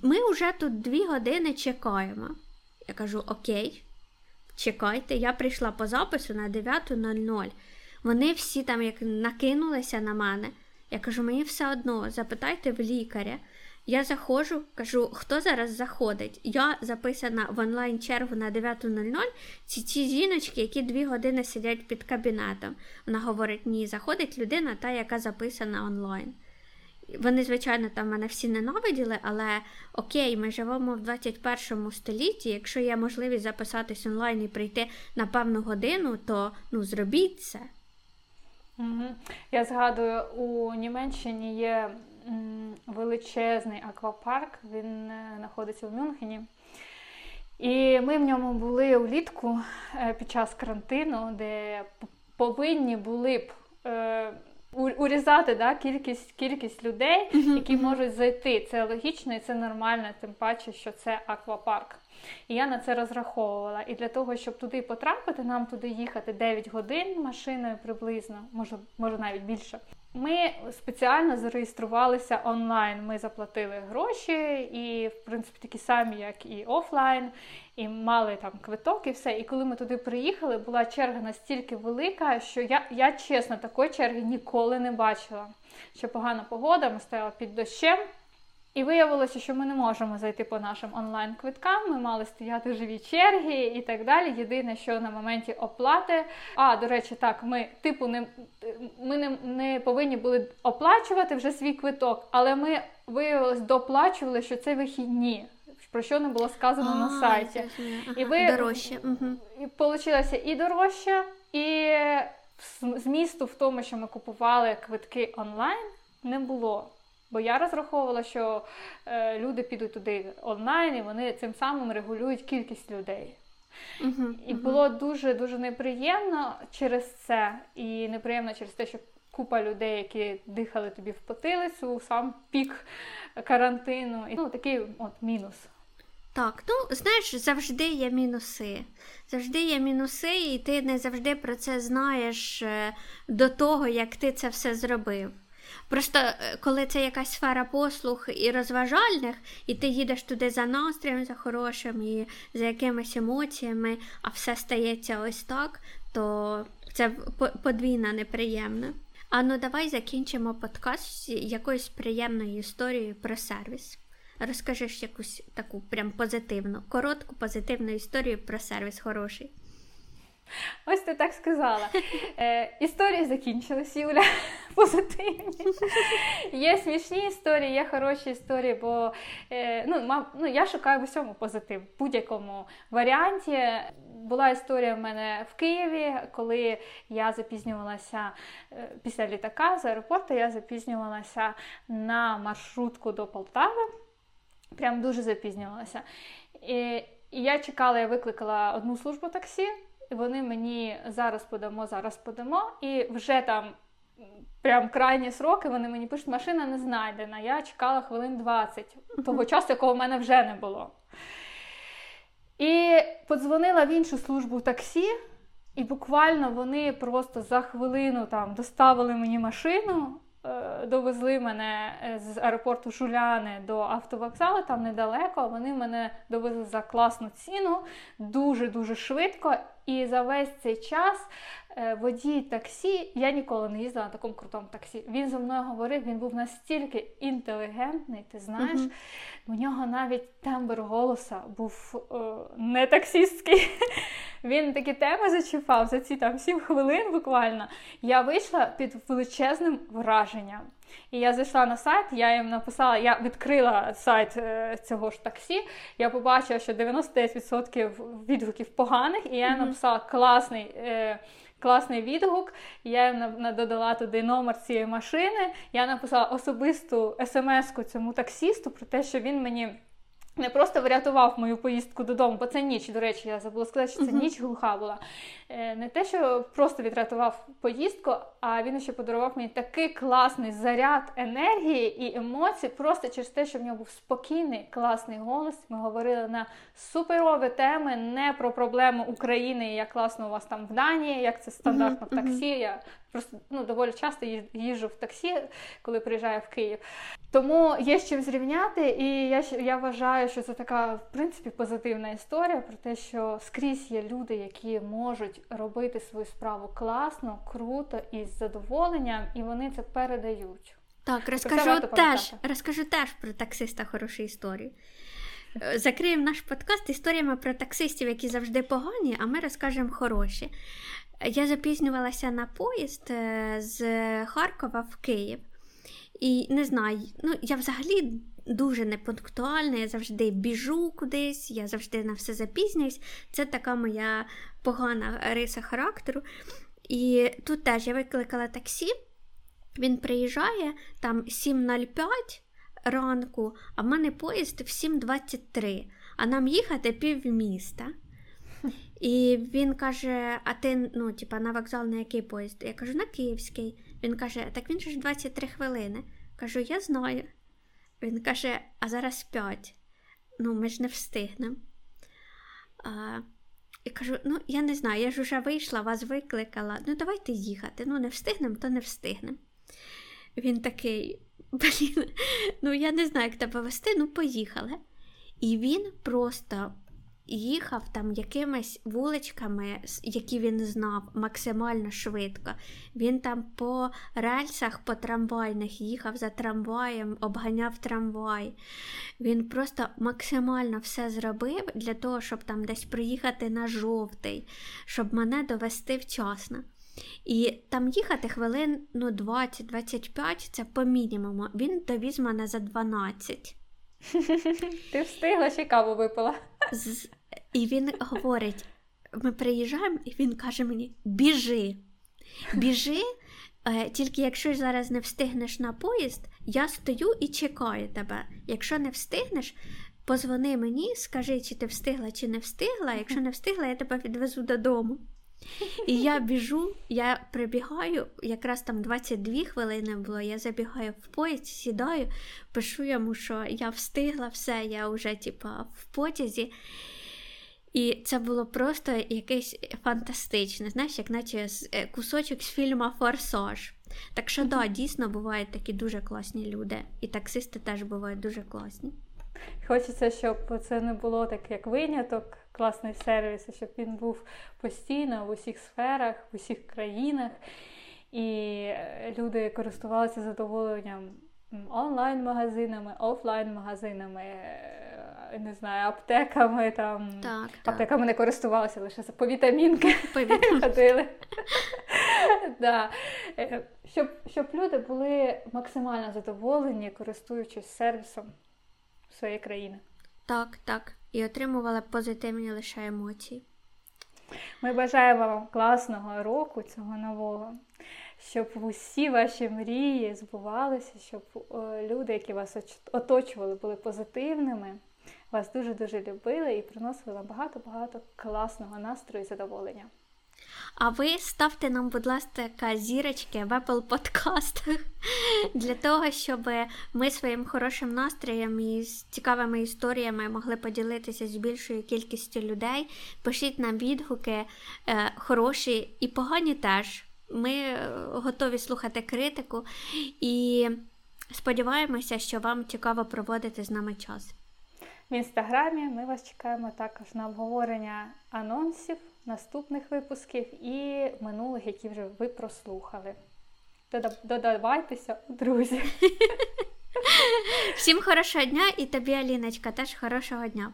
ми вже тут дві години чекаємо. Я кажу: Окей, чекайте, я прийшла по запису на 9.00. Вони всі там як накинулися на мене. Я кажу, мені все одно, запитайте в лікаря. Я заходжу, кажу, хто зараз заходить. Я записана в онлайн чергу на 9.00. Ці ці жіночки, які дві години сидять під кабінетом. Вона говорить: ні, заходить людина, та, яка записана онлайн. Вони, звичайно, там мене всі ненавиділи, але окей, ми живемо в 21 столітті. Якщо є можливість записатись онлайн і прийти на певну годину, то ну зробіть це. Я згадую, у Німеччині є величезний аквапарк, він е, знаходиться в Мюнхені. І ми в ньому були улітку е, під час карантину, де повинні були б. Е, урізати да, кількість кількість людей, які можуть зайти. Це логічно і це нормально, тим паче, що це аквапарк. І я на це розраховувала. І для того, щоб туди потрапити, нам туди їхати 9 годин машиною приблизно, може, може навіть більше. Ми спеціально зареєструвалися онлайн. Ми заплатили гроші, і, в принципі, такі самі, як і офлайн, і мали там квиток і все. І коли ми туди приїхали, була черга настільки велика, що я, я чесно, такої черги ніколи не бачила. Що погана погода, ми стояли під дощем. І виявилося, що ми не можемо зайти по нашим онлайн-квиткам, ми мали стояти живі черги і так далі. Єдине, що на моменті оплати. А, до речі, так, ми типу не ми не, не повинні були оплачувати вже свій квиток, але ми виявилось доплачували, що це вихідні. Про що не було сказано а, на сайті. Ага, і ви дорожче. І Получилося і дорожче, і змісту в тому, що ми купували квитки онлайн, не було. Бо я розраховувала, що е, люди підуть туди онлайн, і вони цим самим регулюють кількість людей. Uh-huh, і uh-huh. було дуже дуже неприємно через це, і неприємно через те, що купа людей, які дихали тобі в потилицю, сам пік карантину. І ну такий от мінус. Так, ну знаєш, завжди є мінуси. Завжди є мінуси, і ти не завжди про це знаєш е, до того, як ти це все зробив. Просто е, коли це якась сфера послуг і розважальних, і ти їдеш туди за настроєм, за хорошим і за якимись емоціями, а все стається ось так, то це подвійно неприємно. А ну давай закінчимо подкаст з якоюсь приємною історією про сервіс. Розкажеш якусь таку прям позитивну, коротку позитивну історію про сервіс хороший. Ось ти так сказала. Е, Історії закінчились, Юля. Позитивні. Є смішні історії, є хороші історії, бо е, ну, мав, ну, я шукаю в усьому позитив, в будь-якому варіанті. Була історія в мене в Києві, коли я запізнювалася е, після літака з аеропорту, я запізнювалася на маршрутку до Полтави. Прям дуже запізнювалася. І, і я чекала, я викликала одну службу таксі вони мені зараз подамо, зараз подамо, і вже там. Прям крайні сроки вони мені пишуть, машина не знайдена. Я чекала хвилин 20, того часу, якого в мене вже не було. І подзвонила в іншу службу таксі, і буквально вони просто за хвилину там доставили мені машину, е, довезли мене е, з аеропорту Жуляни до автовокзалу, там недалеко. Вони мене довезли за класну ціну, дуже-дуже швидко. І за весь цей час е, водій таксі, я ніколи не їздила на такому крутому таксі. Він зі мною говорив, він був настільки інтелігентний, ти знаєш, uh-huh. у нього навіть тембр голоса був е, не таксістський. Він такі теми зачіпав за ці там 7 хвилин буквально. Я вийшла під величезним враженням. І я зайшла на сайт, я їм написала, я відкрила сайт е, цього ж таксі. Я побачила, що 99% відгуків поганих, і я їм написала класний. Е, класний відгук, я додала туди номер цієї машини. Я написала особисту смс-ку цьому таксісту про те, що він мені не просто врятував мою поїздку додому, бо це ніч, до речі, я забула сказати, що це uh-huh. ніч глуха була. Е, не те, що просто відрятував поїздку, а він ще подарував мені такий класний заряд енергії і емоцій, просто через те, що в нього був спокійний, класний голос. Ми говорили на суперові теми, не про проблему України, як класно у вас там в Данії, як це стандартно uh-huh. в таксі. Я просто ну, доволі часто їжджу в таксі, коли приїжджаю в Київ. Тому є з чим зрівняти, і я я вважаю, що це така в принципі позитивна історія про те, що скрізь є люди, які можуть робити свою справу класно, круто і з задоволенням, і вони це передають. Так, розкажу теж, розкажу теж про таксиста хорошу історію. Е, закриємо наш подкаст історіями про таксистів, які завжди погані, а ми розкажемо хороші. Я запізнювалася на поїзд е, з Харкова в Київ. і не знаю, ну я взагалі дуже непунктуальна, я завжди біжу кудись, я завжди на все запізнююсь. Це така моя погана риса характеру. І тут теж я викликала таксі, він приїжджає там 7.05 ранку, а в мене поїзд в 7.23, а нам їхати пів міста. І він каже: А ти ну, типа, на вокзал на який поїзд? Я кажу, на Київський. Він каже, так він же ж 23 хвилини. Кажу, я знаю. Він каже, а зараз 5. Ну, ми ж не встигнемо. І кажу: ну, я не знаю, я ж вже вийшла, вас викликала. Ну, давайте їхати. Ну, не встигнемо, то не встигнемо. Він такий, блін, ну я не знаю, як тебе вести, ну поїхали. І він просто їхав там якимись вуличками, які він знав, максимально швидко. Він там по рельсах, по трамвайних їхав за трамваєм, обганяв трамвай. Він просто максимально все зробив для того, щоб там десь приїхати на жовтий, щоб мене довести вчасно. І там їхати хвилин ну, 20-25 це по мінімуму. Він довіз мене за 12. Ти встигла ще каву випила. З... І він говорить: ми приїжджаємо, і він каже мені: біжи, біжи, е, тільки якщо зараз не встигнеш на поїзд, я стою і чекаю тебе. Якщо не встигнеш, позвони мені, скажи, чи ти встигла, чи не встигла. Якщо не встигла, я тебе відвезу додому. І я біжу, я прибігаю, якраз там 22 хвилини було, я забігаю в поїзд, сідаю, пишу йому, що я встигла все, я вже типа, в потязі. І це було просто якесь фантастичне, знаєш, як наче е, кусочок з фільму Форсаж. Так що, да, дійсно бувають такі дуже класні люди, і таксисти теж бувають дуже класні. Хочеться, щоб це не було так, як виняток, класний сервіс, щоб він був постійно в усіх сферах, в усіх країнах, і е, люди користувалися задоволенням онлайн-магазинами, офлайн-магазинами, е, не знаю, аптеками там. Так, Аптеками не користувалися, лише по вітамінки ходили. да. Е, щоб, щоб люди були максимально задоволені, користуючись сервісом своєї країни. Так, так. І отримували позитивні лише емоції. Ми бажаємо вам класного року цього нового, щоб усі ваші мрії збувалися, щоб е, люди, які вас оточували, були позитивними, вас дуже-дуже любили і приносили вам багато-багато класного настрою і задоволення. А ви ставте нам, будь ласка, зірочки в Apple подкастах для того, щоб ми своїм хорошим настроєм і з цікавими історіями могли поділитися з більшою кількістю людей. Пишіть нам відгуки е, хороші і погані теж. Ми е, готові слухати критику і сподіваємося, що вам цікаво проводити з нами час. В інстаграмі ми вас чекаємо також на обговорення анонсів наступних випусків і минулих, які вже ви прослухали. Додавайтеся, друзі. Всім хорошого дня і тобі, Аліночка, теж хорошого дня.